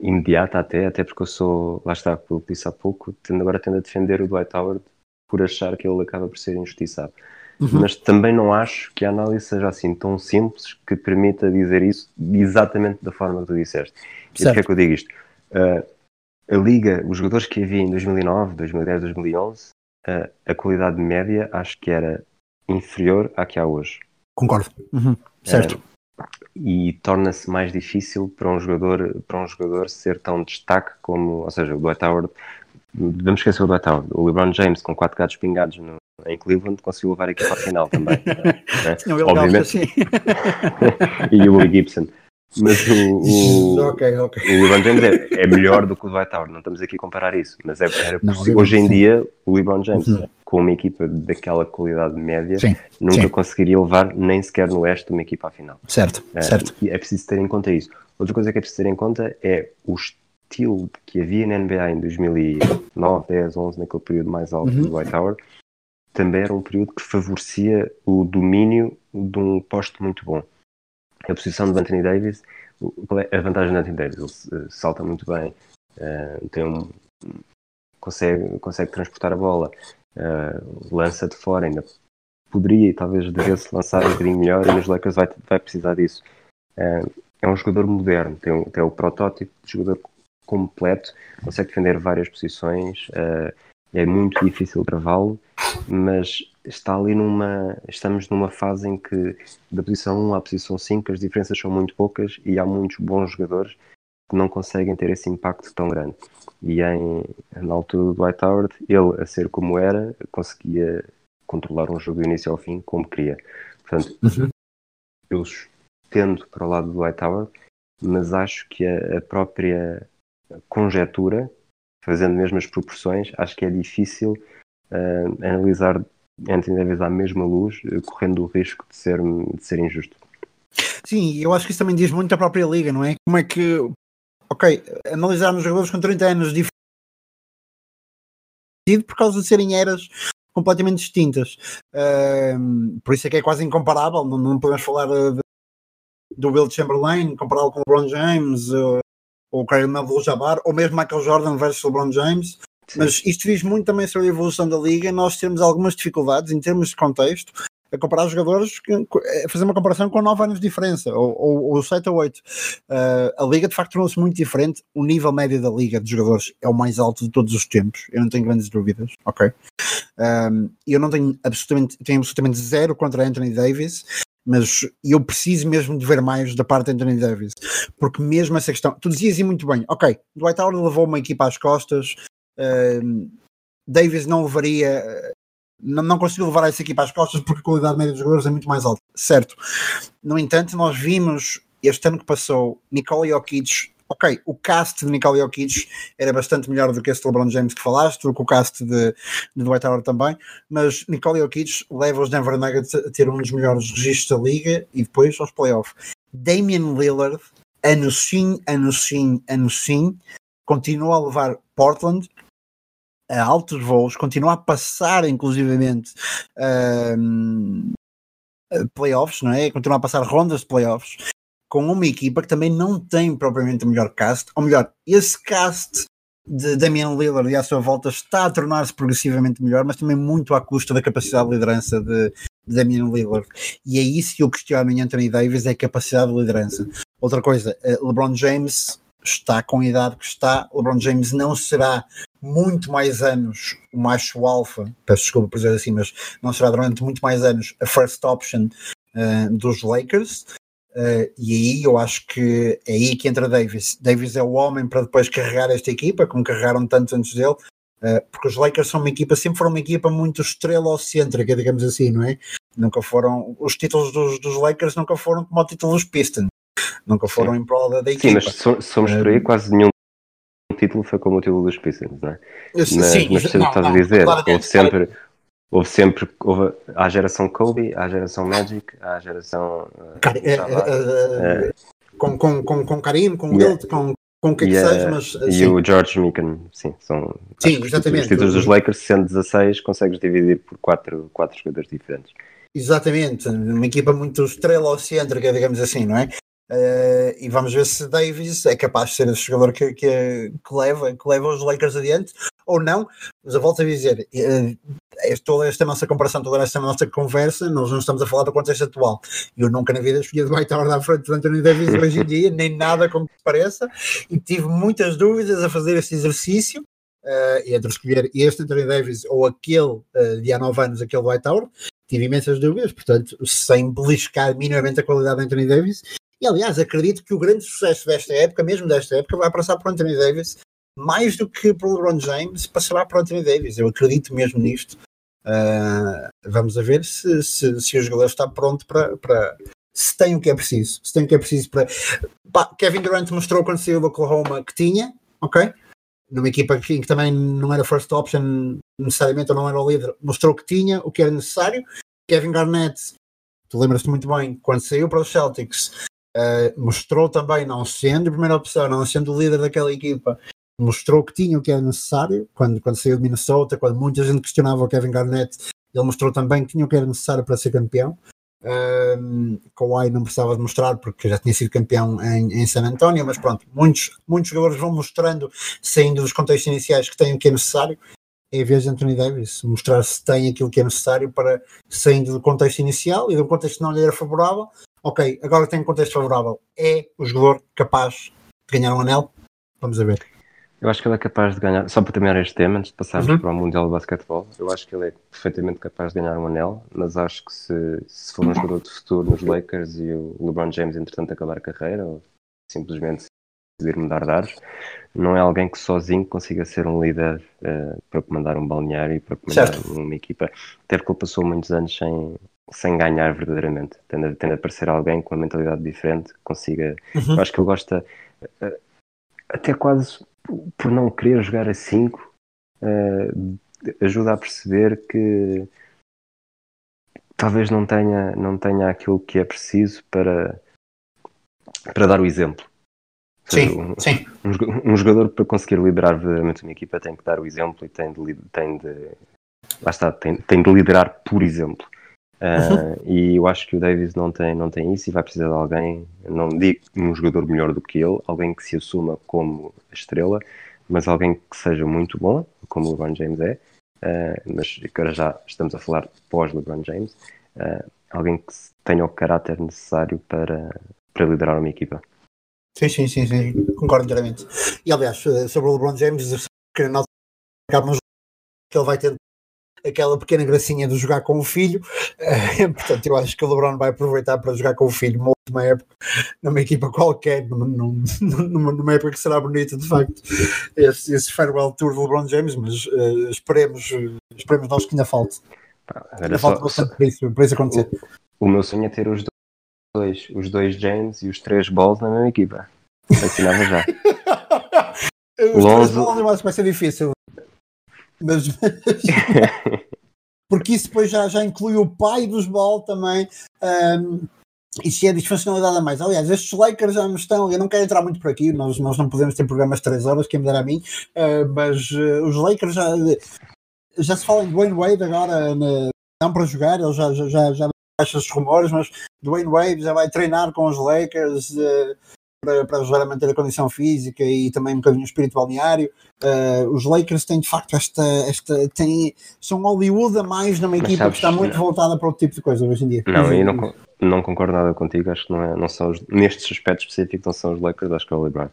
S1: imediata até, até porque eu sou, lá está, como disse há pouco, tendo, agora tendo a defender o Dwight Howard por achar que ele acaba por ser injustiçado. Uhum. Mas também não acho que a análise seja assim tão simples que permita dizer isso exatamente da forma que tu disseste. E porquê é que eu digo isto? Uh, a liga, os jogadores que havia em 2009, 2010, 2011, a, a qualidade média acho que era inferior à que há hoje.
S2: Concordo. Uhum. Certo.
S1: Uh, e torna-se mais difícil para um jogador para um jogador ser tão destaque como, ou seja, o Dwight Howard. Vamos esquecer o Dwight Howard. O LeBron James com quatro gatos pingados no, em Cleveland conseguiu levar a equipa à final também.
S2: né? Não, [LAUGHS] Obviamente. Assim. [LAUGHS]
S1: e o Willie Gibson. Mas o, [LAUGHS] o, okay, okay. o LeBron James é, é, melhor do que o Dwight Howard, não estamos aqui a comparar isso, mas é, era possível. Hoje em dia, o LeBron James, uhum. com uma equipa daquela qualidade média, sim, nunca sim. conseguiria levar nem sequer no Oeste uma equipa à final.
S2: Certo, é, certo.
S1: E é preciso ter em conta isso. Outra coisa que é preciso ter em conta é o estilo que havia na NBA em 2009, 10, 11, naquele período mais alto uhum. do Dwight Howard, também era um período que favorecia o domínio de um posto muito bom a posição do Anthony Davis, é a vantagem do Anthony Davis? Ele salta muito bem, uh, tem um, consegue, consegue transportar a bola, uh, lança de fora, ainda poderia talvez devesse lançar um bocadinho melhor e nos Lakers vai, vai precisar disso. É um jogador moderno, tem, tem o protótipo de jogador completo, consegue defender várias posições, é muito difícil travá-lo, mas está ali numa. Estamos numa fase em que da posição 1 à posição 5 as diferenças são muito poucas e há muitos bons jogadores que não conseguem ter esse impacto tão grande. E em, na altura do Dwight Howard, ele, a ser como era, conseguia controlar um jogo do início ao fim como queria. Portanto, uhum. eu tendo para o lado do Dwight Howard, mas acho que a, a própria conjetura, fazendo mesmo as proporções, acho que é difícil uh, analisar Anthony Davis à mesma luz, eh, correndo o risco de ser, de ser injusto.
S2: Sim, eu acho que isso também diz muito da própria liga, não é? Como é que ok, analisarmos jogadores com 30 anos diferentes por causa de serem eras completamente distintas. Uh, por isso é que é quase incomparável. Não, não podemos falar de, do Will Chamberlain, compará-lo com o LeBron James, ou o Kareem Abdul-Jabbar, ou mesmo Michael Jordan versus LeBron James. Sim. Mas isto diz muito também sobre a evolução da liga. Nós temos algumas dificuldades em termos de contexto a comparar jogadores, a fazer uma comparação com 9 anos de diferença, ou, ou, ou 7 ou 8. Uh, a liga de facto tornou-se muito diferente. O nível médio da liga de jogadores é o mais alto de todos os tempos. Eu não tenho grandes dúvidas, ok? Um, eu não tenho absolutamente, tenho absolutamente zero contra Anthony Davis, mas eu preciso mesmo de ver mais da parte de Anthony Davis, porque mesmo essa questão, tu dizias e muito bem, ok, Dwight Howard levou uma equipa às costas, Davis não levaria não, não conseguiu levar essa equipa às costas porque a qualidade média dos jogadores é muito mais alta, certo? No entanto, nós vimos este ano que passou Nikola Jokic ok, o cast de Nikola Jokic era bastante melhor do que esse LeBron James que falaste, do que o cast de, de Dwight Howard também, mas Nikola Jokic leva os Denver Nuggets a ter um dos melhores registros da liga e depois aos playoffs. Damian Lillard, ano sim, ano sim, ano sim, continua a levar Portland a altos voos, continua a passar inclusivamente um, playoffs, não é? Continua a passar rondas de playoffs com uma equipa que também não tem propriamente o melhor cast, ou melhor, esse cast de Damian Lillard e à sua volta está a tornar-se progressivamente melhor, mas também muito à custa da capacidade de liderança de, de Damian Lillard. E é isso que eu questiono em Anthony Davis, é a capacidade de liderança. Outra coisa, eh, LeBron James está com a idade que está, LeBron James não será muito mais anos o macho alfa, peço desculpa por dizer assim, mas não será durante muito mais anos a first option uh, dos Lakers. Uh, e aí eu acho que é aí que entra Davis. Davis é o homem para depois carregar esta equipa, como carregaram tantos antes dele, uh, porque os Lakers são uma equipa, sempre foram uma equipa muito estrelocêntrica, digamos assim, não é? Nunca foram, os títulos dos, dos Lakers nunca foram como o título dos Pistons, nunca foram Sim. em prol da, da equipa.
S1: Sim, mas somos por aí, uh, quase nenhum título foi como o título dos Pistons, não é? Mas, Sim, mas percebo o que estás a dizer, houve sempre, houve sempre houve, há a geração Kobe, há a geração Magic, há a geração.
S2: Uh, é, é, é, com, com, com, com Karim, com yeah. Wilt, com, com o que é que seja, mas.
S1: E sim. o George Mikan, sim, são.
S2: Sim, exatamente.
S1: Os títulos dos Lakers, sendo 16, consegues dividir por 4 quatro jogadores diferentes.
S2: Exatamente, uma equipa muito estrela-ocêntrica, digamos assim, não é? Uh, e vamos ver se Davis é capaz de ser esse jogador que, que, que, leva, que leva os Lakers adiante ou não. Mas eu volto a dizer, uh, toda esta nossa comparação, toda esta nossa conversa, nós não estamos a falar do contexto atual. Eu nunca na vida escolhi Dwight Howard à frente de Anthony Davis hoje em dia, nem nada como que pareça, e tive muitas dúvidas a fazer este exercício. Uh, entre escolher este Anthony Davis ou aquele de há 9 anos, aquele Howard, tive imensas dúvidas, portanto, sem beliscar minimamente a qualidade de Anthony Davis, e aliás, acredito que o grande sucesso desta época, mesmo desta época, vai passar por Anthony Davis, mais do que por LeBron James, passará por Anthony Davis. Eu acredito mesmo nisto. Uh, vamos a ver se, se, se o jogador está pronto para, para, se tem o que é preciso. Se tem o que é preciso para. Pá, Kevin Durant mostrou quando saiu do Oklahoma que tinha, ok? Numa equipa que, que também não era first option necessariamente ou não era o líder, mostrou que tinha o que era necessário. Kevin Garnett, tu lembras-te muito bem, quando saiu para os Celtics, Uh, mostrou também, não sendo a primeira opção, não sendo o líder daquela equipa, mostrou que tinha o que era necessário quando, quando saiu de Minnesota, quando muita gente questionava o Kevin Garnett, ele mostrou também que tinha o que era necessário para ser campeão. Um, Kawhi não precisava de mostrar porque já tinha sido campeão em, em San Antonio, mas pronto, muitos, muitos jogadores vão mostrando, saindo dos contextos iniciais, que têm o que é necessário. Em vez de Anthony Davis mostrar se tem aquilo que é necessário para saindo do contexto inicial e do contexto que não lhe era favorável, ok, agora tem um contexto favorável, é o jogador capaz de ganhar um anel? Vamos a ver.
S1: Eu acho que ele é capaz de ganhar, só para terminar este tema, antes de passarmos uhum. para o Mundial de Basquetebol, eu acho que ele é perfeitamente capaz de ganhar um anel, mas acho que se, se for um jogador de futuro nos Lakers e o LeBron James, entretanto, acabar a carreira, ou simplesmente decidir mudar de ares, não é alguém que sozinho consiga ser um líder uh, para comandar um balneário e para comandar certo. uma equipa. Até porque ele passou muitos anos sem, sem ganhar verdadeiramente. Tende a, tende a aparecer alguém com uma mentalidade diferente, que consiga. Uhum. Eu acho que ele gosta, uh, até quase por não querer jogar a 5, uh, ajuda a perceber que talvez não tenha, não tenha aquilo que é preciso para, para dar o exemplo.
S2: Sim, um, sim.
S1: Um, um, jogador para conseguir liderar verdadeiramente uma equipa tem que dar o exemplo e tem de, tem de lá está, tem, tem de liderar por exemplo. Uh, [LAUGHS] e eu acho que o Davis não tem, não tem isso e vai precisar de alguém, não digo um jogador melhor do que ele, alguém que se assuma como estrela, mas alguém que seja muito bom, como o LeBron James é, uh, mas agora já estamos a falar pós-LeBron James, uh, alguém que tenha o caráter necessário para, para liderar uma equipa.
S2: Sim, sim, sim, sim, concordo inteiramente. E aliás, sobre o LeBron James, que ele vai ter aquela pequena gracinha de jogar com o filho. Uh, [LAUGHS] portanto, eu acho que o LeBron vai aproveitar para jogar com o filho uma última época, numa equipa qualquer, numa, [LAUGHS] numa, numa época que será bonita, de facto, esse, esse farewell tour do LeBron James, mas uh, esperemos, esperemos nós que ainda falte. ainda só, falta bastante para isso, para isso acontecer.
S1: O, o, meu sonho é ter os dois, os dois James e os três Balls na mesma equipa. Assinava já. [LAUGHS]
S2: os Lonzo... três Balls eu acho que vai ser difícil. Mas, mas... [LAUGHS] porque isso depois já, já inclui o pai dos Ball também. Um, isso é disfuncionalidade a mais. Aliás, estes Lakers já me estão. Eu não quero entrar muito por aqui, nós, nós não podemos ter programas de 3 horas, quem me dera a mim, uh, mas uh, os Lakers já, já se fala em Dwayne Wade agora, na, não para jogar, ele já, já, já, já esses rumores, mas Dwayne Wade já vai treinar com os Lakers. Uh, para, para ajudar a manter a condição física e também um bocadinho o espírito balneário. Uh, os Lakers têm de facto esta, esta têm, são Hollywood a mais numa equipa sabes, que está muito não. voltada para outro tipo de coisa hoje em dia.
S1: Não, eu não, não concordo nada contigo, acho que não, é, não são os, nestes aspectos específicos não são os Lakers, acho que é o LeBron.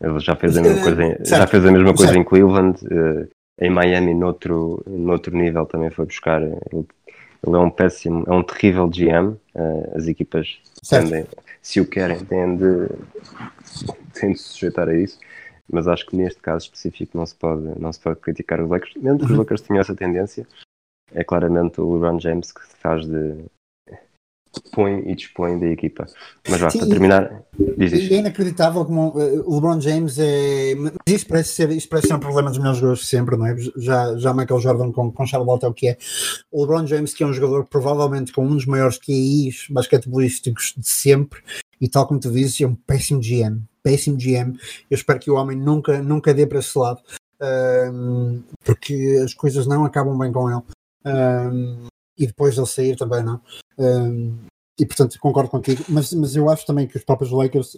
S1: Ele já fez a mesma eh, coisa em, já fez a mesma coisa em Cleveland, uh, em Miami, noutro, noutro nível também foi buscar. Ele, ele é um péssimo, é um terrível GM. Uh, as equipas tendem, se o querem, têm de, têm de se sujeitar a isso. Mas acho que neste caso específico não se pode, não se pode criticar os Lakers. Mesmo que os. Lakers tenham essa tendência, é claramente o LeBron James que faz de, põe e dispõe da equipa. Mas vá, para terminar, diz
S2: É inacreditável como o LeBron James é. Mas isso parece, ser, isso parece ser um problema dos meus jogadores sempre, não é? Já, já Michael Jordan com, com Charlotte é o que é. O LeBron James, que é um jogador provavelmente com um dos maiores QIs basquetebolísticos de sempre, e tal como tu dizes, é um péssimo GM. Péssimo GM. Eu espero que o homem nunca, nunca dê para esse lado. porque as coisas não acabam bem com ele. E depois dele sair também não. Um, e portanto concordo contigo, mas, mas eu acho também que os próprios Lakers,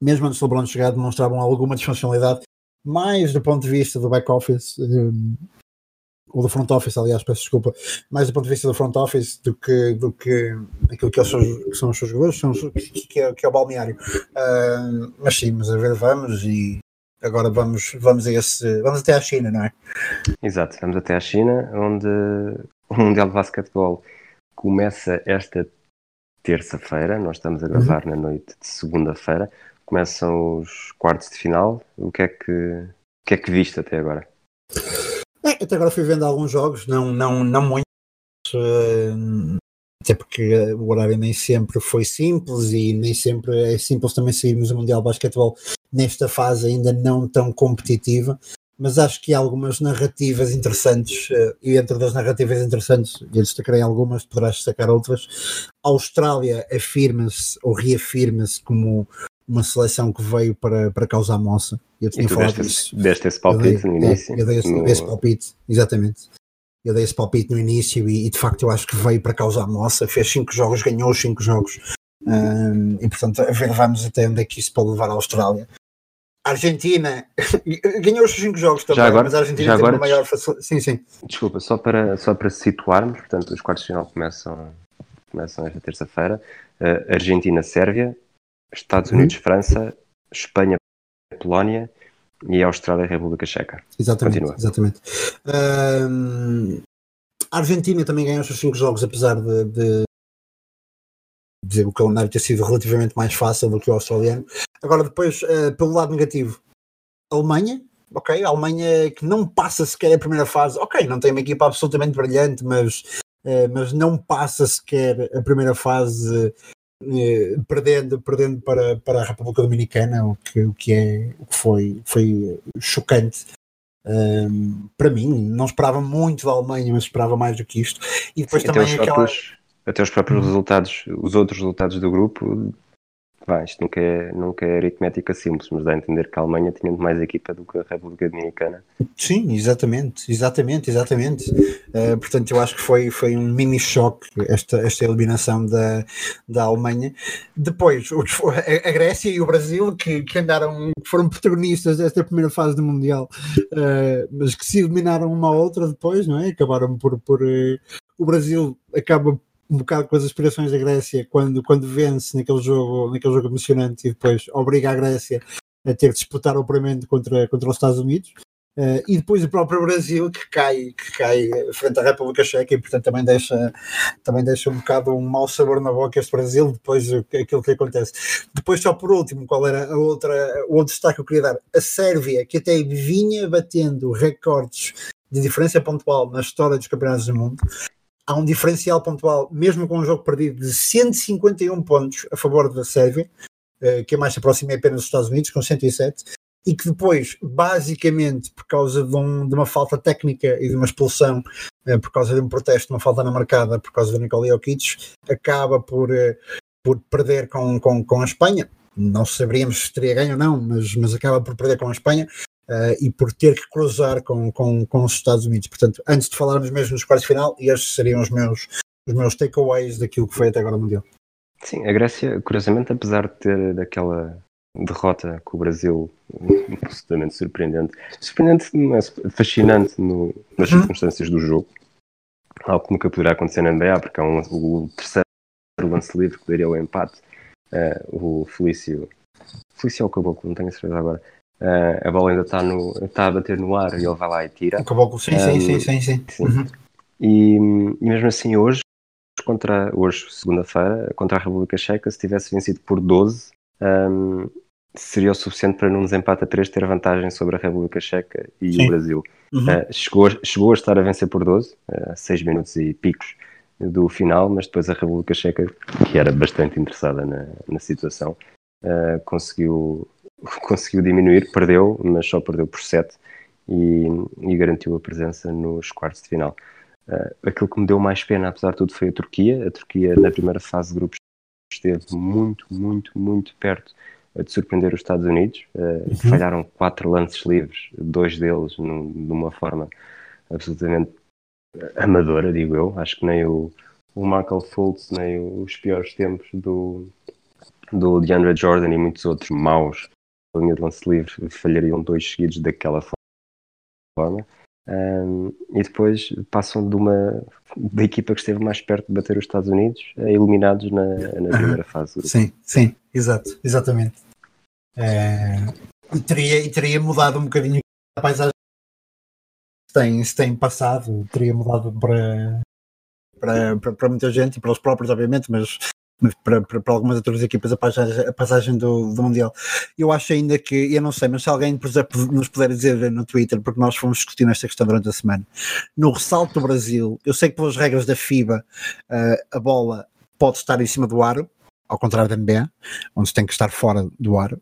S2: mesmo antes do LeBron chegar, demonstravam alguma disfuncionalidade, mais do ponto de vista do back-office, um, ou do front office, aliás, peço desculpa, mais do ponto de vista do front office do que, do que aquilo que, são, que são os seus jogadores, são, que, é, que é o balneário. Mas sim, mas a ver, vamos e agora vamos, vamos a esse, vamos até à China, não é?
S1: Exato, vamos até à China, onde o Mundial de Basquetebol começa esta terça-feira, nós estamos a uhum. gravar uhum. na noite de segunda-feira, começam os quartos de final. O que é que, o que, é que viste até agora?
S2: É, até agora fui vendo alguns jogos, não, não, não muitos, uh, até porque o horário nem sempre foi simples e nem sempre é simples também seguirmos o Mundial de Basquetebol nesta fase ainda não tão competitiva mas acho que há algumas narrativas interessantes, uh, e entre das narrativas interessantes, eu destacarei algumas, poderás destacar outras. A Austrália afirma-se ou reafirma-se como uma seleção que veio para, para causar moça.
S1: Eu tinha falado deste, disso. Deste esse palpite dei, no início.
S2: É, eu dei esse, no... esse, palpite, exatamente. Eu dei esse palpite no início e, e, de facto eu acho que veio para causar moça. Fez cinco jogos, ganhou os cinco jogos. E portanto, a ver, vamos até onde é que isso pode levar a Austrália. A Argentina [LAUGHS] ganhou os cinco jogos também,
S1: já agora,
S2: mas a Argentina
S1: já agora,
S2: maior facilidade. Sim, sim.
S1: Desculpa, só para, só para situarmos, portanto, os quartos de final começam, começam esta terça-feira. Uh, Argentina, Sérvia, Estados Unidos, uhum. França, Espanha, Polónia e Austrália, República Checa.
S2: Exatamente. Continua. exatamente. Uh, a Argentina também ganhou os seus cinco jogos, apesar de, de dizer o calendário ter sido relativamente mais fácil do que o australiano. Agora, depois, uh, pelo lado negativo, Alemanha, ok, a Alemanha que não passa sequer a primeira fase, ok, não tem uma equipa absolutamente brilhante, mas, uh, mas não passa sequer a primeira fase uh, perdendo, perdendo para, para a República Dominicana, o que, o que, é, o que foi, foi chocante. Um, ehm, para mim, não esperava muito da Alemanha, mas esperava mais do que isto. E depois Sim, também
S1: até os, próprios, até os próprios resultados, os outros resultados do grupo Pá, isto nunca é, nunca é aritmética simples, mas dá a entender que a Alemanha tinha mais equipa do que a República Dominicana.
S2: Sim, exatamente, exatamente, exatamente. Uh, portanto, eu acho que foi, foi um mini choque esta, esta eliminação da, da Alemanha. Depois, a, Grécia e o Brasil, que, que andaram, foram protagonistas desta primeira fase do Mundial, uh, mas que se eliminaram uma a outra depois, não é? Acabaram por. por uh, o Brasil acaba um bocado com as aspirações da Grécia quando, quando vence naquele jogo, naquele jogo emocionante e depois obriga a Grécia a ter de disputar o operamento contra, contra os Estados Unidos. Uh, e depois o próprio Brasil que cai, que cai frente à República Checa e portanto também deixa, também deixa um bocado um mau sabor na boca este Brasil depois aquilo que acontece. Depois só por último, qual era a outra, o outro destaque que eu queria dar? A Sérvia, que até vinha batendo recordes de diferença pontual na história dos campeonatos do mundo, há um diferencial pontual, mesmo com um jogo perdido, de 151 pontos a favor da Sérvia, uh, que é mais se aproxima apenas dos Estados Unidos, com 107, e que depois, basicamente, por causa de, um, de uma falta técnica e de uma expulsão, uh, por causa de um protesto, uma falta na marcada, por causa do Nikola Jokic, acaba por, uh, por perder com, com, com a Espanha. Não saberíamos se teria ganho ou não, mas, mas acaba por perder com a Espanha uh, e por ter que cruzar com, com, com os Estados Unidos. Portanto, antes de falarmos mesmo nos quartos de final, estes seriam os meus, os meus takeaways daquilo que foi até agora o Mundial.
S1: Sim, a Grécia, curiosamente, apesar de ter daquela derrota com o Brasil [LAUGHS] absolutamente surpreendente, surpreendente, mas fascinante no, nas uhum. circunstâncias do jogo, algo que nunca poderá acontecer na NBA, porque é um, o terceiro lance livre que daria o empate, uh, o Felício, Felício é o Caboclo, não tenho a certeza agora, Uh, a bola ainda está tá a bater no ar e ele vai lá e tira.
S2: Acabou com sim, um, sim, sim, sim, sim. Uhum.
S1: E, e, mesmo assim hoje, contra, hoje, segunda-feira, contra a República Checa, se tivesse vencido por 12, um, seria o suficiente para num desempate a 3 ter vantagem sobre a República Checa e sim. o Brasil. Uhum. Uh, chegou, chegou a estar a vencer por 12, uh, 6 minutos e picos do final, mas depois a República Checa, que era bastante interessada na, na situação, uh, conseguiu [LAUGHS] conseguiu diminuir, perdeu, mas só perdeu por 7 e, e garantiu a presença nos quartos de final. Uh, aquilo que me deu mais pena, apesar de tudo, foi a Turquia. A Turquia, na primeira fase de grupos, esteve muito, muito, muito perto de surpreender os Estados Unidos. Uh, uhum. Falharam quatro lances livres, dois deles num, de uma forma absolutamente amadora, digo eu. Acho que nem o, o Michael Fultz, nem os piores tempos do, do DeAndre Jordan e muitos outros maus linha de lance livre falhariam dois seguidos daquela forma. Um, e depois passam de uma da equipa que esteve mais perto de bater os Estados Unidos a eliminados na, na primeira fase.
S2: Sim, sim, exato, exatamente. É, e, teria, e teria mudado um bocadinho a paisagem se tem, se tem passado, teria mudado para, para, para, para muita gente e para os próprios, obviamente, mas para, para, para, algumas outras equipas a passagem, a passagem do, do, Mundial. Eu acho ainda que, eu não sei, mas se alguém nos puder dizer no Twitter, porque nós fomos discutindo esta questão durante a semana, no ressalto do Brasil, eu sei que pelas regras da FIBA uh, a bola pode estar em cima do aro, ao contrário da NBA, onde tem que estar fora do ar, uh,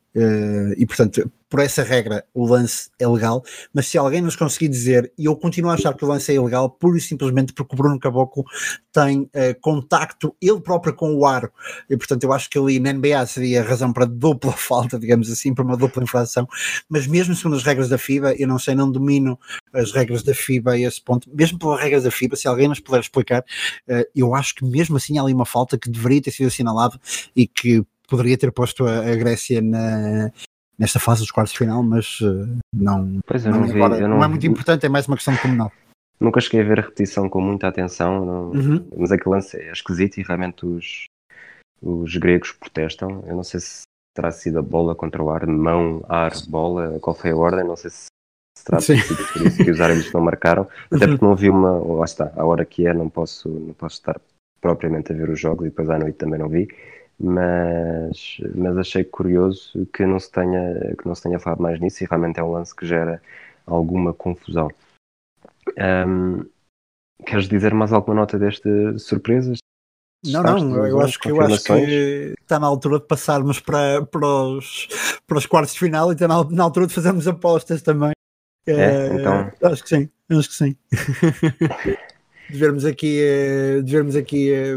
S2: e portanto por essa regra o lance é legal, mas se alguém nos conseguir dizer, e eu continuo a achar que o lance é ilegal, pura e simplesmente porque o Bruno Caboclo tem uh, contacto ele próprio com o aro, e portanto eu acho que ali na NBA seria razão para dupla [LAUGHS] falta, digamos assim, para uma dupla infração, mas mesmo segundo as regras da FIBA, eu não sei, não domino as regras da FIBA a esse ponto, mesmo pelas regras da FIBA, se alguém nos puder explicar, uh, eu acho que mesmo assim há ali uma falta que deveria ter sido assinalada e que poderia ter posto a, a Grécia na, nesta fase dos quartos de final, mas uh, não,
S1: pois eu não, não, vi, agora, eu
S2: não, não, é muito importante, é mais uma questão de comunal.
S1: Nunca cheguei a ver a repetição com muita atenção, não, uhum. mas aquele lance é esquisito e realmente os, os gregos protestam. Eu não sei se terá sido a bola contra o ar, mão, ar, bola, qual foi a ordem, não sei se terá sido por isso que os árbitros não marcaram, até uhum. porque não vi uma, lá está, a hora que é, não posso, não posso estar propriamente a ver os jogos e depois à noite também não vi mas, mas achei curioso que não, se tenha, que não se tenha falado mais nisso e realmente é um lance que gera alguma confusão. Um, queres dizer mais alguma nota deste surpresas?
S2: Não, não, eu acho que eu acho que está na altura de passarmos para, para, os, para os quartos de final e está na, na altura de fazermos apostas também.
S1: É, é, então...
S2: Acho que sim, acho que sim. [LAUGHS] de vermos aqui, de vermos aqui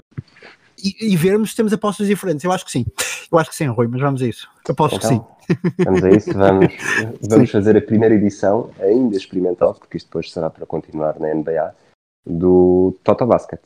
S2: e, e, vermos se temos apostas diferentes. Eu acho que sim. Eu acho que sim, Rui, mas vamos a isso. Eu posso
S1: Então,
S2: que sim.
S1: Vamos a isso, vamos, [LAUGHS] vamos fazer a primeira edição, ainda experimental, porque isto depois será para continuar na NBA, do Toto Basket.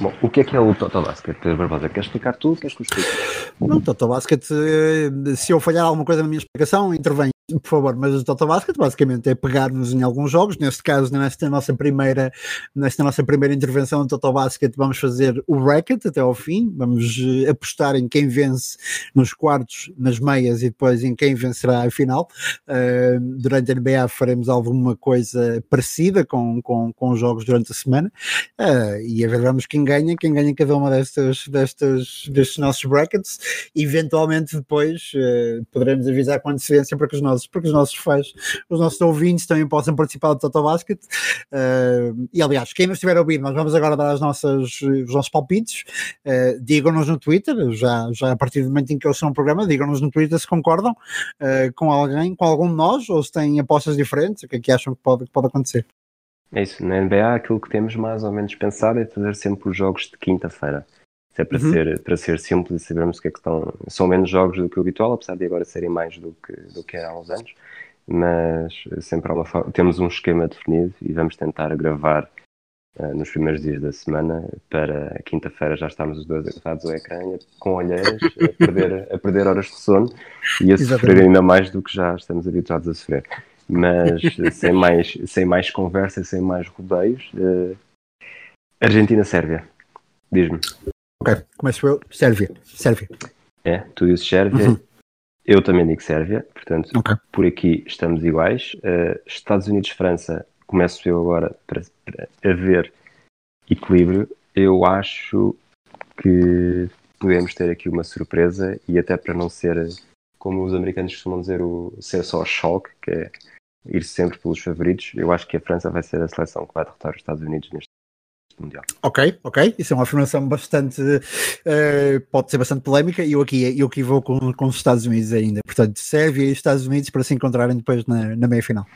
S1: Bom, o que é que é o Toto Basket, Barbosa? Queres explicar tu? Queres que eu explique?
S2: Não, Toto Basket, eh, se eu falhar alguma coisa na minha explicação, intervém, por favor. Mas o Toto Basket basicamente é pegar-nos em alguns jogos, neste caso, nesta nossa primeira, nesta nossa primeira intervenção no Toto Basket, vamos fazer o bracket até ao fim, vamos eh, apostar em quem vence nos quartos, nas meias e depois em quem vencerá a final. Uh, durante a NBA faremos alguma coisa parecida com, com, com os jogos durante a semana uh, e a ver vamos quem ganha, quem ganha cada uma destas, destas, destes nossos brackets eventualmente depois uh, poderemos avisar com antecedência para que os nossos, para que os nossos fãs, os nossos ouvintes também possam participar do Toto Basket. Uh, e aliás, quem nos estiver a ouvir, nós vamos agora dar as nossas, os nossos palpites. Uh, digam-nos no Twitter, já, já a partir do momento em que eles são um programa, digam-nos no Twitter se concordam com alguém, com algum de nós, ou se têm apostas diferentes, o que é que acham que pode, que pode acontecer.
S1: É isso, na NBA aquilo que temos mais ou menos pensado é fazer sempre os jogos de quinta-feira. Se é para, uhum. ser, para ser simples e sabermos o que é que estão. São menos jogos do que o habitual, apesar de agora serem mais do que, do que era há uns anos. Mas sempre há uma forma, temos um esquema definido e vamos tentar gravar uh, nos primeiros dias da semana para quinta-feira já estamos os dois agarrados ao ecrã com olheiras a [LAUGHS] perder, a perder horas de sono e a Exatamente. sofrer ainda mais do que já estamos habituados a sofrer. Mas sem mais, sem mais conversa, sem mais rodeios, uh, Argentina-Sérvia. Diz-me.
S2: Ok, começo eu. Sérvia. Sérvia.
S1: É, tu dizes Sérvia. Uhum. Eu também digo Sérvia, portanto, okay. por aqui estamos iguais. Uh, Estados Unidos-França, começo eu agora para, para haver equilíbrio. Eu acho que podemos ter aqui uma surpresa e até para não ser, como os americanos costumam dizer, o, ser só choque, que é ir sempre pelos favoritos, eu acho que a França vai ser a seleção que vai derrotar os Estados Unidos neste mundial.
S2: Ok, ok, isso é uma afirmação bastante, uh, pode ser bastante polémica e eu aqui, eu aqui vou com, com os Estados Unidos ainda, portanto Sérvia e Estados Unidos para se encontrarem depois na, na meia final.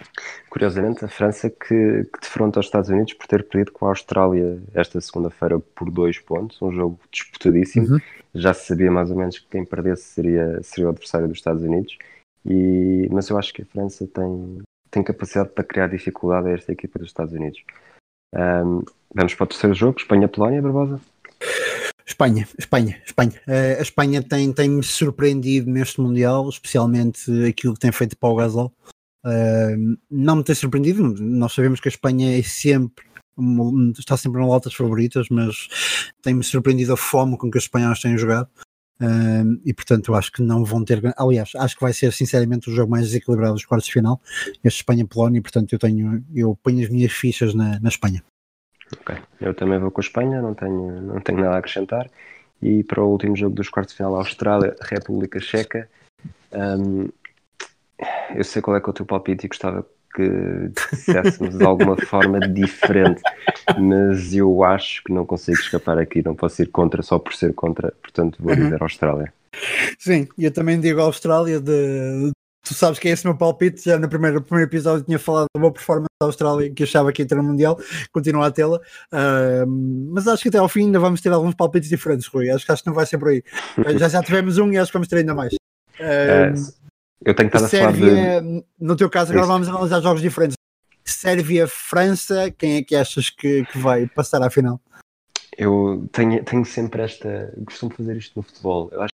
S1: Curiosamente a França que, que defronta os Estados Unidos por ter perdido com a Austrália esta segunda-feira por dois pontos, um jogo disputadíssimo, uhum. já se sabia mais ou menos que quem perdesse seria, seria o adversário dos Estados Unidos, e, mas eu acho que a França tem, tem capacidade para criar dificuldade a esta equipa dos Estados Unidos. Um, vamos para o terceiro jogo, Espanha-Polónia, Barbosa?
S2: Espanha, Espanha, Espanha. Uh, a Espanha tem, tem-me surpreendido neste Mundial, especialmente aquilo que tem feito para o Gasol. Uh, não me tem surpreendido, nós sabemos que a Espanha é sempre está sempre na altas favoritas, mas tem-me surpreendido a fome com que os espanhóis têm jogado. E portanto acho que não vão ter aliás, acho que vai ser sinceramente o jogo mais desequilibrado dos quartos de final este Espanha-Polónia e portanto eu tenho eu ponho as minhas fichas na, na Espanha
S1: Ok, eu também vou com a Espanha, não tenho, não tenho nada a acrescentar. E para o último jogo dos quartos de final, Austrália, República Checa. Um, eu sei qual é que é o teu palpite e gostava que dissessemos de alguma forma diferente, mas eu acho que não consigo escapar aqui, não posso ir contra só por ser contra, portanto vou uhum. dizer Austrália.
S2: Sim, eu também digo Austrália de, tu sabes que é esse meu palpite, já no primeiro, no primeiro episódio tinha falado da boa performance da Austrália, que achava que ia ter no Mundial, continua a tê-la, uh, mas acho que até ao fim ainda vamos ter alguns palpites diferentes, Rui, acho que, acho que não vai ser por aí. [LAUGHS] já já tivemos um e acho que vamos ter ainda mais. Uh,
S1: eu tenho que estar a
S2: Sérvia, de... no teu caso, agora Isso. vamos analisar jogos diferentes. Sérvia, França, quem é que achas que, que vai passar à final?
S1: Eu tenho, tenho sempre esta. Costumo fazer isto no futebol. Eu acho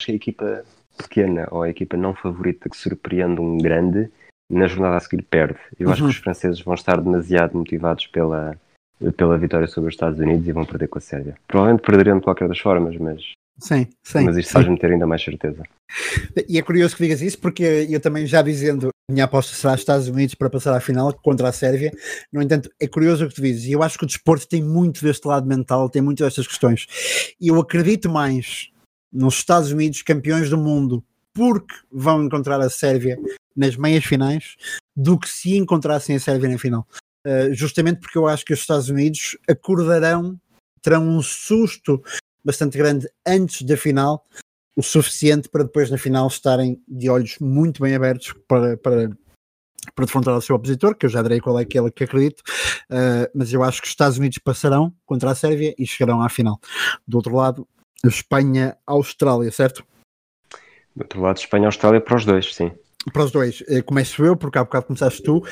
S1: que a equipa pequena ou a equipa não favorita que surpreende um grande, na jornada a seguir perde. Eu uhum. acho que os franceses vão estar demasiado motivados pela, pela vitória sobre os Estados Unidos e vão perder com a Sérvia. Provavelmente perderiam de qualquer das formas, mas.
S2: Sim, sim.
S1: Mas isto faz-me ter ainda mais certeza.
S2: E é curioso que digas isso, porque eu também já dizendo a minha aposta será Estados Unidos para passar à final contra a Sérvia. No entanto, é curioso o que tu dizes, e eu acho que o desporto tem muito deste lado mental, tem muito destas questões. E eu acredito mais nos Estados Unidos, campeões do mundo, porque vão encontrar a Sérvia nas meias finais, do que se encontrassem a Sérvia na final. Uh, justamente porque eu acho que os Estados Unidos acordarão, terão um susto bastante grande antes da final, o suficiente para depois na final estarem de olhos muito bem abertos para, para, para defrontar o seu opositor, que eu já direi qual é aquele que acredito, uh, mas eu acho que os Estados Unidos passarão contra a Sérvia e chegarão à final. Do outro lado, Espanha-Austrália, certo?
S1: Do outro lado, Espanha-Austrália para os dois, sim.
S2: Para os dois. Eh, começo eu, porque há bocado começaste tu.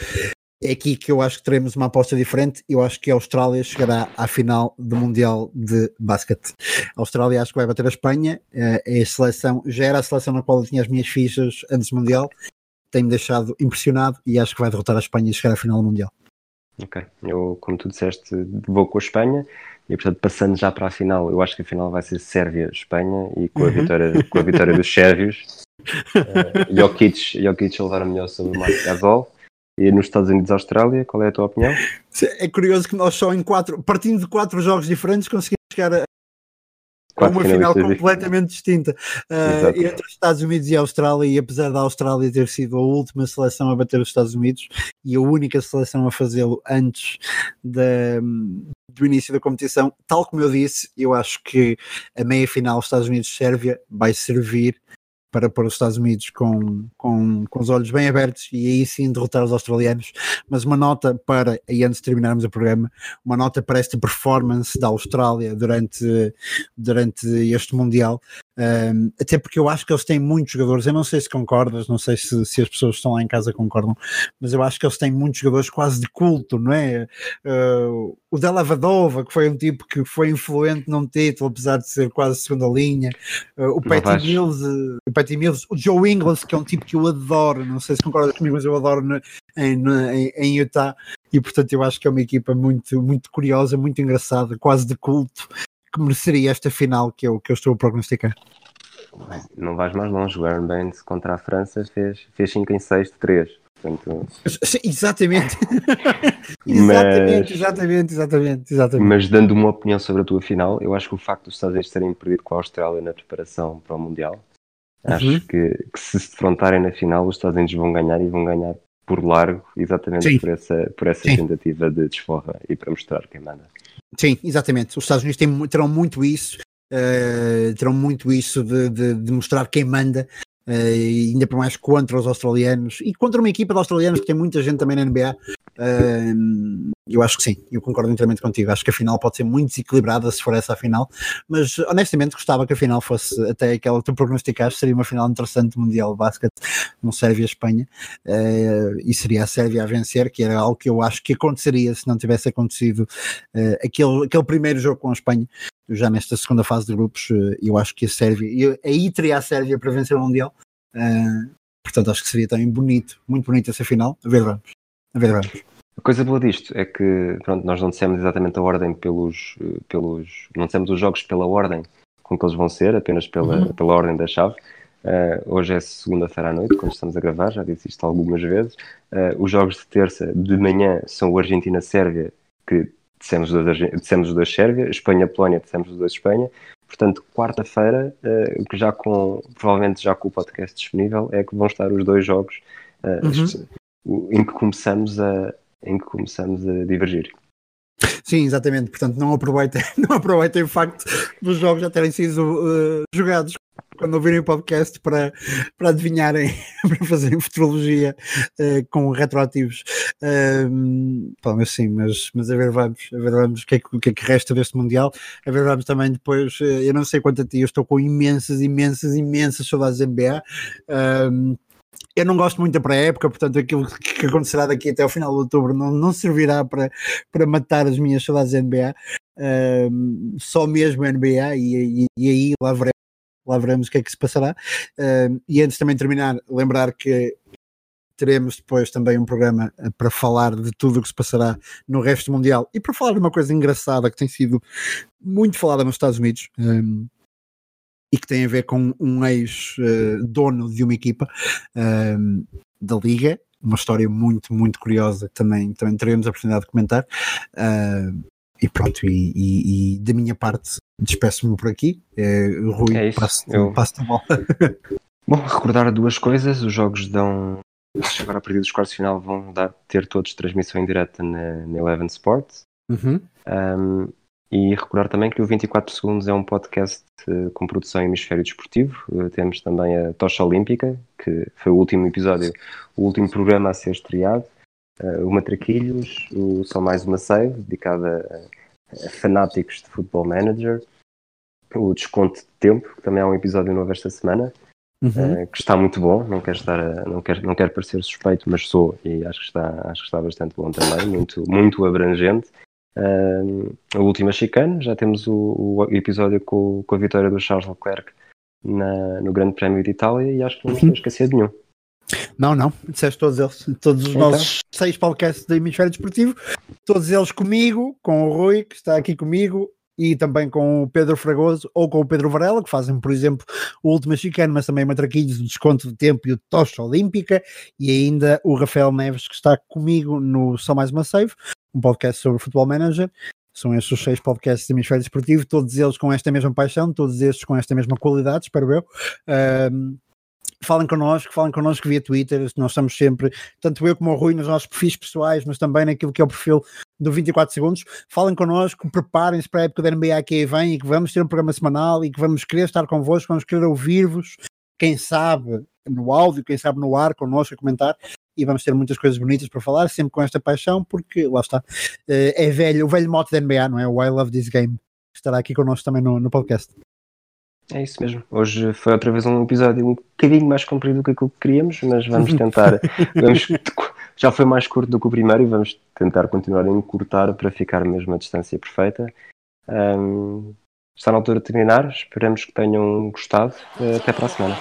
S2: É aqui que eu acho que teremos uma aposta diferente. Eu acho que a Austrália chegará à final do Mundial de Basquete. A Austrália acho que vai bater a Espanha. É a seleção, já era a seleção na qual eu tinha as minhas fichas antes do Mundial. Tem-me deixado impressionado e acho que vai derrotar a Espanha e chegar à final do Mundial.
S1: Ok, eu, como tu disseste, vou com a Espanha e, portanto, passando já para a final, eu acho que a final vai ser Sérvia-Espanha e com a, uhum. vitória, com a vitória dos [LAUGHS] sérvios, uh, Jokic, Jokic levar a melhor sobre o Marco Gasol. E nos Estados Unidos Austrália, qual é a tua opinião?
S2: É curioso que nós só em quatro, partindo de quatro jogos diferentes, conseguimos chegar a, uma final completamente distinta. Uh, entre os Estados Unidos e a Austrália e apesar da Austrália ter sido a última seleção a bater os Estados Unidos e a única seleção a fazê-lo antes da, do início da competição, tal como eu disse, eu acho que a meia final Estados Unidos-Sérvia vai servir para pôr os Estados Unidos com, com, com os olhos bem abertos e aí sim derrotar os australianos. Mas uma nota para, e antes de terminarmos o programa, uma nota para esta performance da Austrália durante, durante este Mundial. Um, até porque eu acho que eles têm muitos jogadores. Eu não sei se concordas, não sei se, se as pessoas que estão lá em casa concordam, mas eu acho que eles têm muitos jogadores quase de culto, não é? Uh, o Della Vadova, que foi um tipo que foi influente num título, apesar de ser quase segunda linha. Uh, o Patty Mills, uh, o Patty Mills, o Joe Ingles, que é um tipo que eu adoro. Não sei se concordas comigo, mas eu adoro no, em, no, em, em Utah. E portanto, eu acho que é uma equipa muito, muito curiosa, muito engraçada, quase de culto que mereceria esta final que eu, que eu estou a prognosticar.
S1: Não vais mais longe, o Aaron Baines contra a França fez, fez 5 em 6 de 3. Portanto...
S2: Exatamente. [LAUGHS] exatamente, exatamente, exatamente, exatamente.
S1: Mas dando uma opinião sobre a tua final, eu acho que o facto dos Estados Unidos terem perdido com a Austrália na preparação para o Mundial, uhum. acho que, que, se se defrontarem na final, os Estados Unidos vão ganhar e vão ganhar por largo, exatamente Sim. por essa, por essa tentativa de desforra e para mostrar quem manda.
S2: Sim, exatamente. Os Estados Unidos têm, terão muito isso, uh, terão muito isso de, de, de, mostrar quem manda, uh, ainda por mais contra os australianos e contra uma equipa de australianos que tem muita gente também na NBA. Uh, eu acho que sim, eu concordo inteiramente contigo. Acho que a final pode ser muito desequilibrada se for essa a final, mas honestamente gostava que a final fosse até aquela que tu prognosticaste, seria uma final interessante mundial de basquete, um Sérvia-Espanha, uh, e seria a Sérvia a vencer, que era algo que eu acho que aconteceria se não tivesse acontecido uh, aquele, aquele primeiro jogo com a Espanha. Já nesta segunda fase de grupos, uh, eu acho que a Sérvia, eu, aí teria a Sérvia para vencer o Mundial. portanto, acho que seria também bonito, muito bonito essa final. A ver, vamos. A ver, vamos.
S1: A coisa boa disto é que pronto, nós não dissemos exatamente a ordem pelos, pelos. Não dissemos os jogos pela ordem com que eles vão ser, apenas pela, uhum. pela ordem da chave. Uh, hoje é segunda-feira à noite, quando estamos a gravar, já disse isto algumas vezes. Uh, os jogos de terça de manhã são o Argentina-Sérvia, que dissemos os, dois, dissemos os dois Sérvia, Espanha-Polónia, dissemos os dois Espanha. Portanto, quarta-feira, uh, que já com, provavelmente já com o podcast disponível, é que vão estar os dois jogos uhum. em que começamos a, em que começamos a divergir.
S2: Sim, exatamente. Portanto, não aproveitem, [LAUGHS] não aproveitem o facto dos jogos já terem sido uh, jogados quando ouvirem o podcast para, para adivinharem, [LAUGHS] para fazerem futurologia uh, com retroativos. Bom, mas sim, mas, mas a ver vamos, a ver vamos o que, é que, que é que resta deste Mundial. A ver vamos também depois, uh, eu não sei quanto a ti, eu estou com imensas, imensas, imensas saudades da NBA. Uh, eu não gosto muito da pré-época, portanto aquilo que acontecerá daqui até ao final de outubro não, não servirá para, para matar as minhas saudades da NBA, só mesmo NBA e, e, e, aí lá veremos, lá veremos o que é que se passará. E antes também de terminar, lembrar que teremos depois também um programa eh, para falar de tudo o que se passará no resto Mundial e para falar de uma coisa engraçada que tem sido muito falada nos Estados Unidos. Um, e que tem a ver com um ex-dono de uma equipa um, da Liga, uma história muito, muito curiosa que também, também teremos a oportunidade de comentar. Uh, e pronto, e, e, e, da minha parte despeço-me por aqui. Uh, Rui, é passo-te Eu... passo a bola. [LAUGHS]
S1: Bom, recordar duas coisas: os jogos dão. Agora a partir dos quartos de final vão dar, ter todos transmissão em direta na, na Eleven Sports.
S2: Uhum.
S1: Um, e recordar também que o 24 Segundos é um podcast uh, com produção em hemisfério desportivo. Uh, temos também a Tocha Olímpica, que foi o último episódio, o último programa a ser estreado. Uh, o Matraquilhos, o Só Mais Uma Save, dedicado a, a, fanáticos de Football Manager. o desconto de tempo, que também há um episódio novo esta semana,
S2: Uhum.
S1: uh, que está muito bom. Não quero estar, a, não quero, não quero parecer suspeito, mas sou e acho que está, acho que está bastante bom também, muito, muito abrangente. Uh, a última chicane, já temos o, o episódio com, com, a vitória do Charles Leclerc na, no Grande Prémio de Itália e acho que não estou a esquecer de nenhum.
S2: Não, não, disseste todos eles, todos os então. nossos seis podcasts do Hemisfério Desportivo, todos eles comigo, com o Rui, que está aqui comigo, e também com o Pedro Fragoso ou com o Pedro Varela, que fazem, por exemplo, o Último Chicano, mas também Matraquilhos, o Desconto de Tempo e o Tocha Olímpica, e ainda o Rafael Neves, que está comigo no Só Mais Uma Save, um podcast sobre Futebol Manager. São estes os seis podcasts do Hemisfério Desportivo, todos eles com esta mesma paixão, todos estes com esta mesma qualidade, espero eu. Um, falem connosco, falem connosco via Twitter, nós estamos sempre, tanto eu como o Rui, nos nossos perfis pessoais, mas também naquilo que é o perfil do 24 segundos, falem connosco, preparem-se para a época da NBA que aí vem e que vamos ter um programa semanal e que vamos querer estar convosco, vamos querer ouvir-vos, quem sabe no áudio, quem sabe no ar, connosco a comentar, e vamos ter muitas coisas bonitas para falar, sempre com esta paixão, porque lá está, é velho, o velho mote da NBA, não é? O I Love This Game, estará aqui connosco também no, no podcast.
S1: É isso mesmo. Hoje foi outra vez um episódio um bocadinho mais comprido do que aquilo que queríamos, mas vamos [LAUGHS] tentar. vamos, já foi mais curto do que o primeiro e vamos tentar continuar a encurtar para ficar mesmo a distância perfeita. Um, está na altura de terminar. Esperamos que tenham gostado. Até para a semana.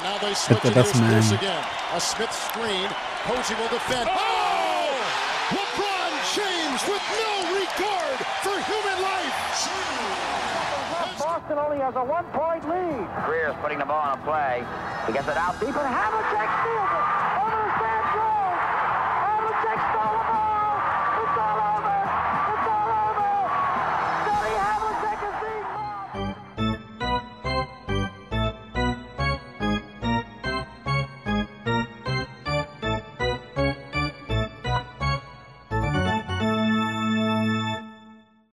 S2: Até para a semana.
S3: Boston only has a one-point lead. Greer's putting the ball on a play. He gets it out deep, and Havlicek steals it.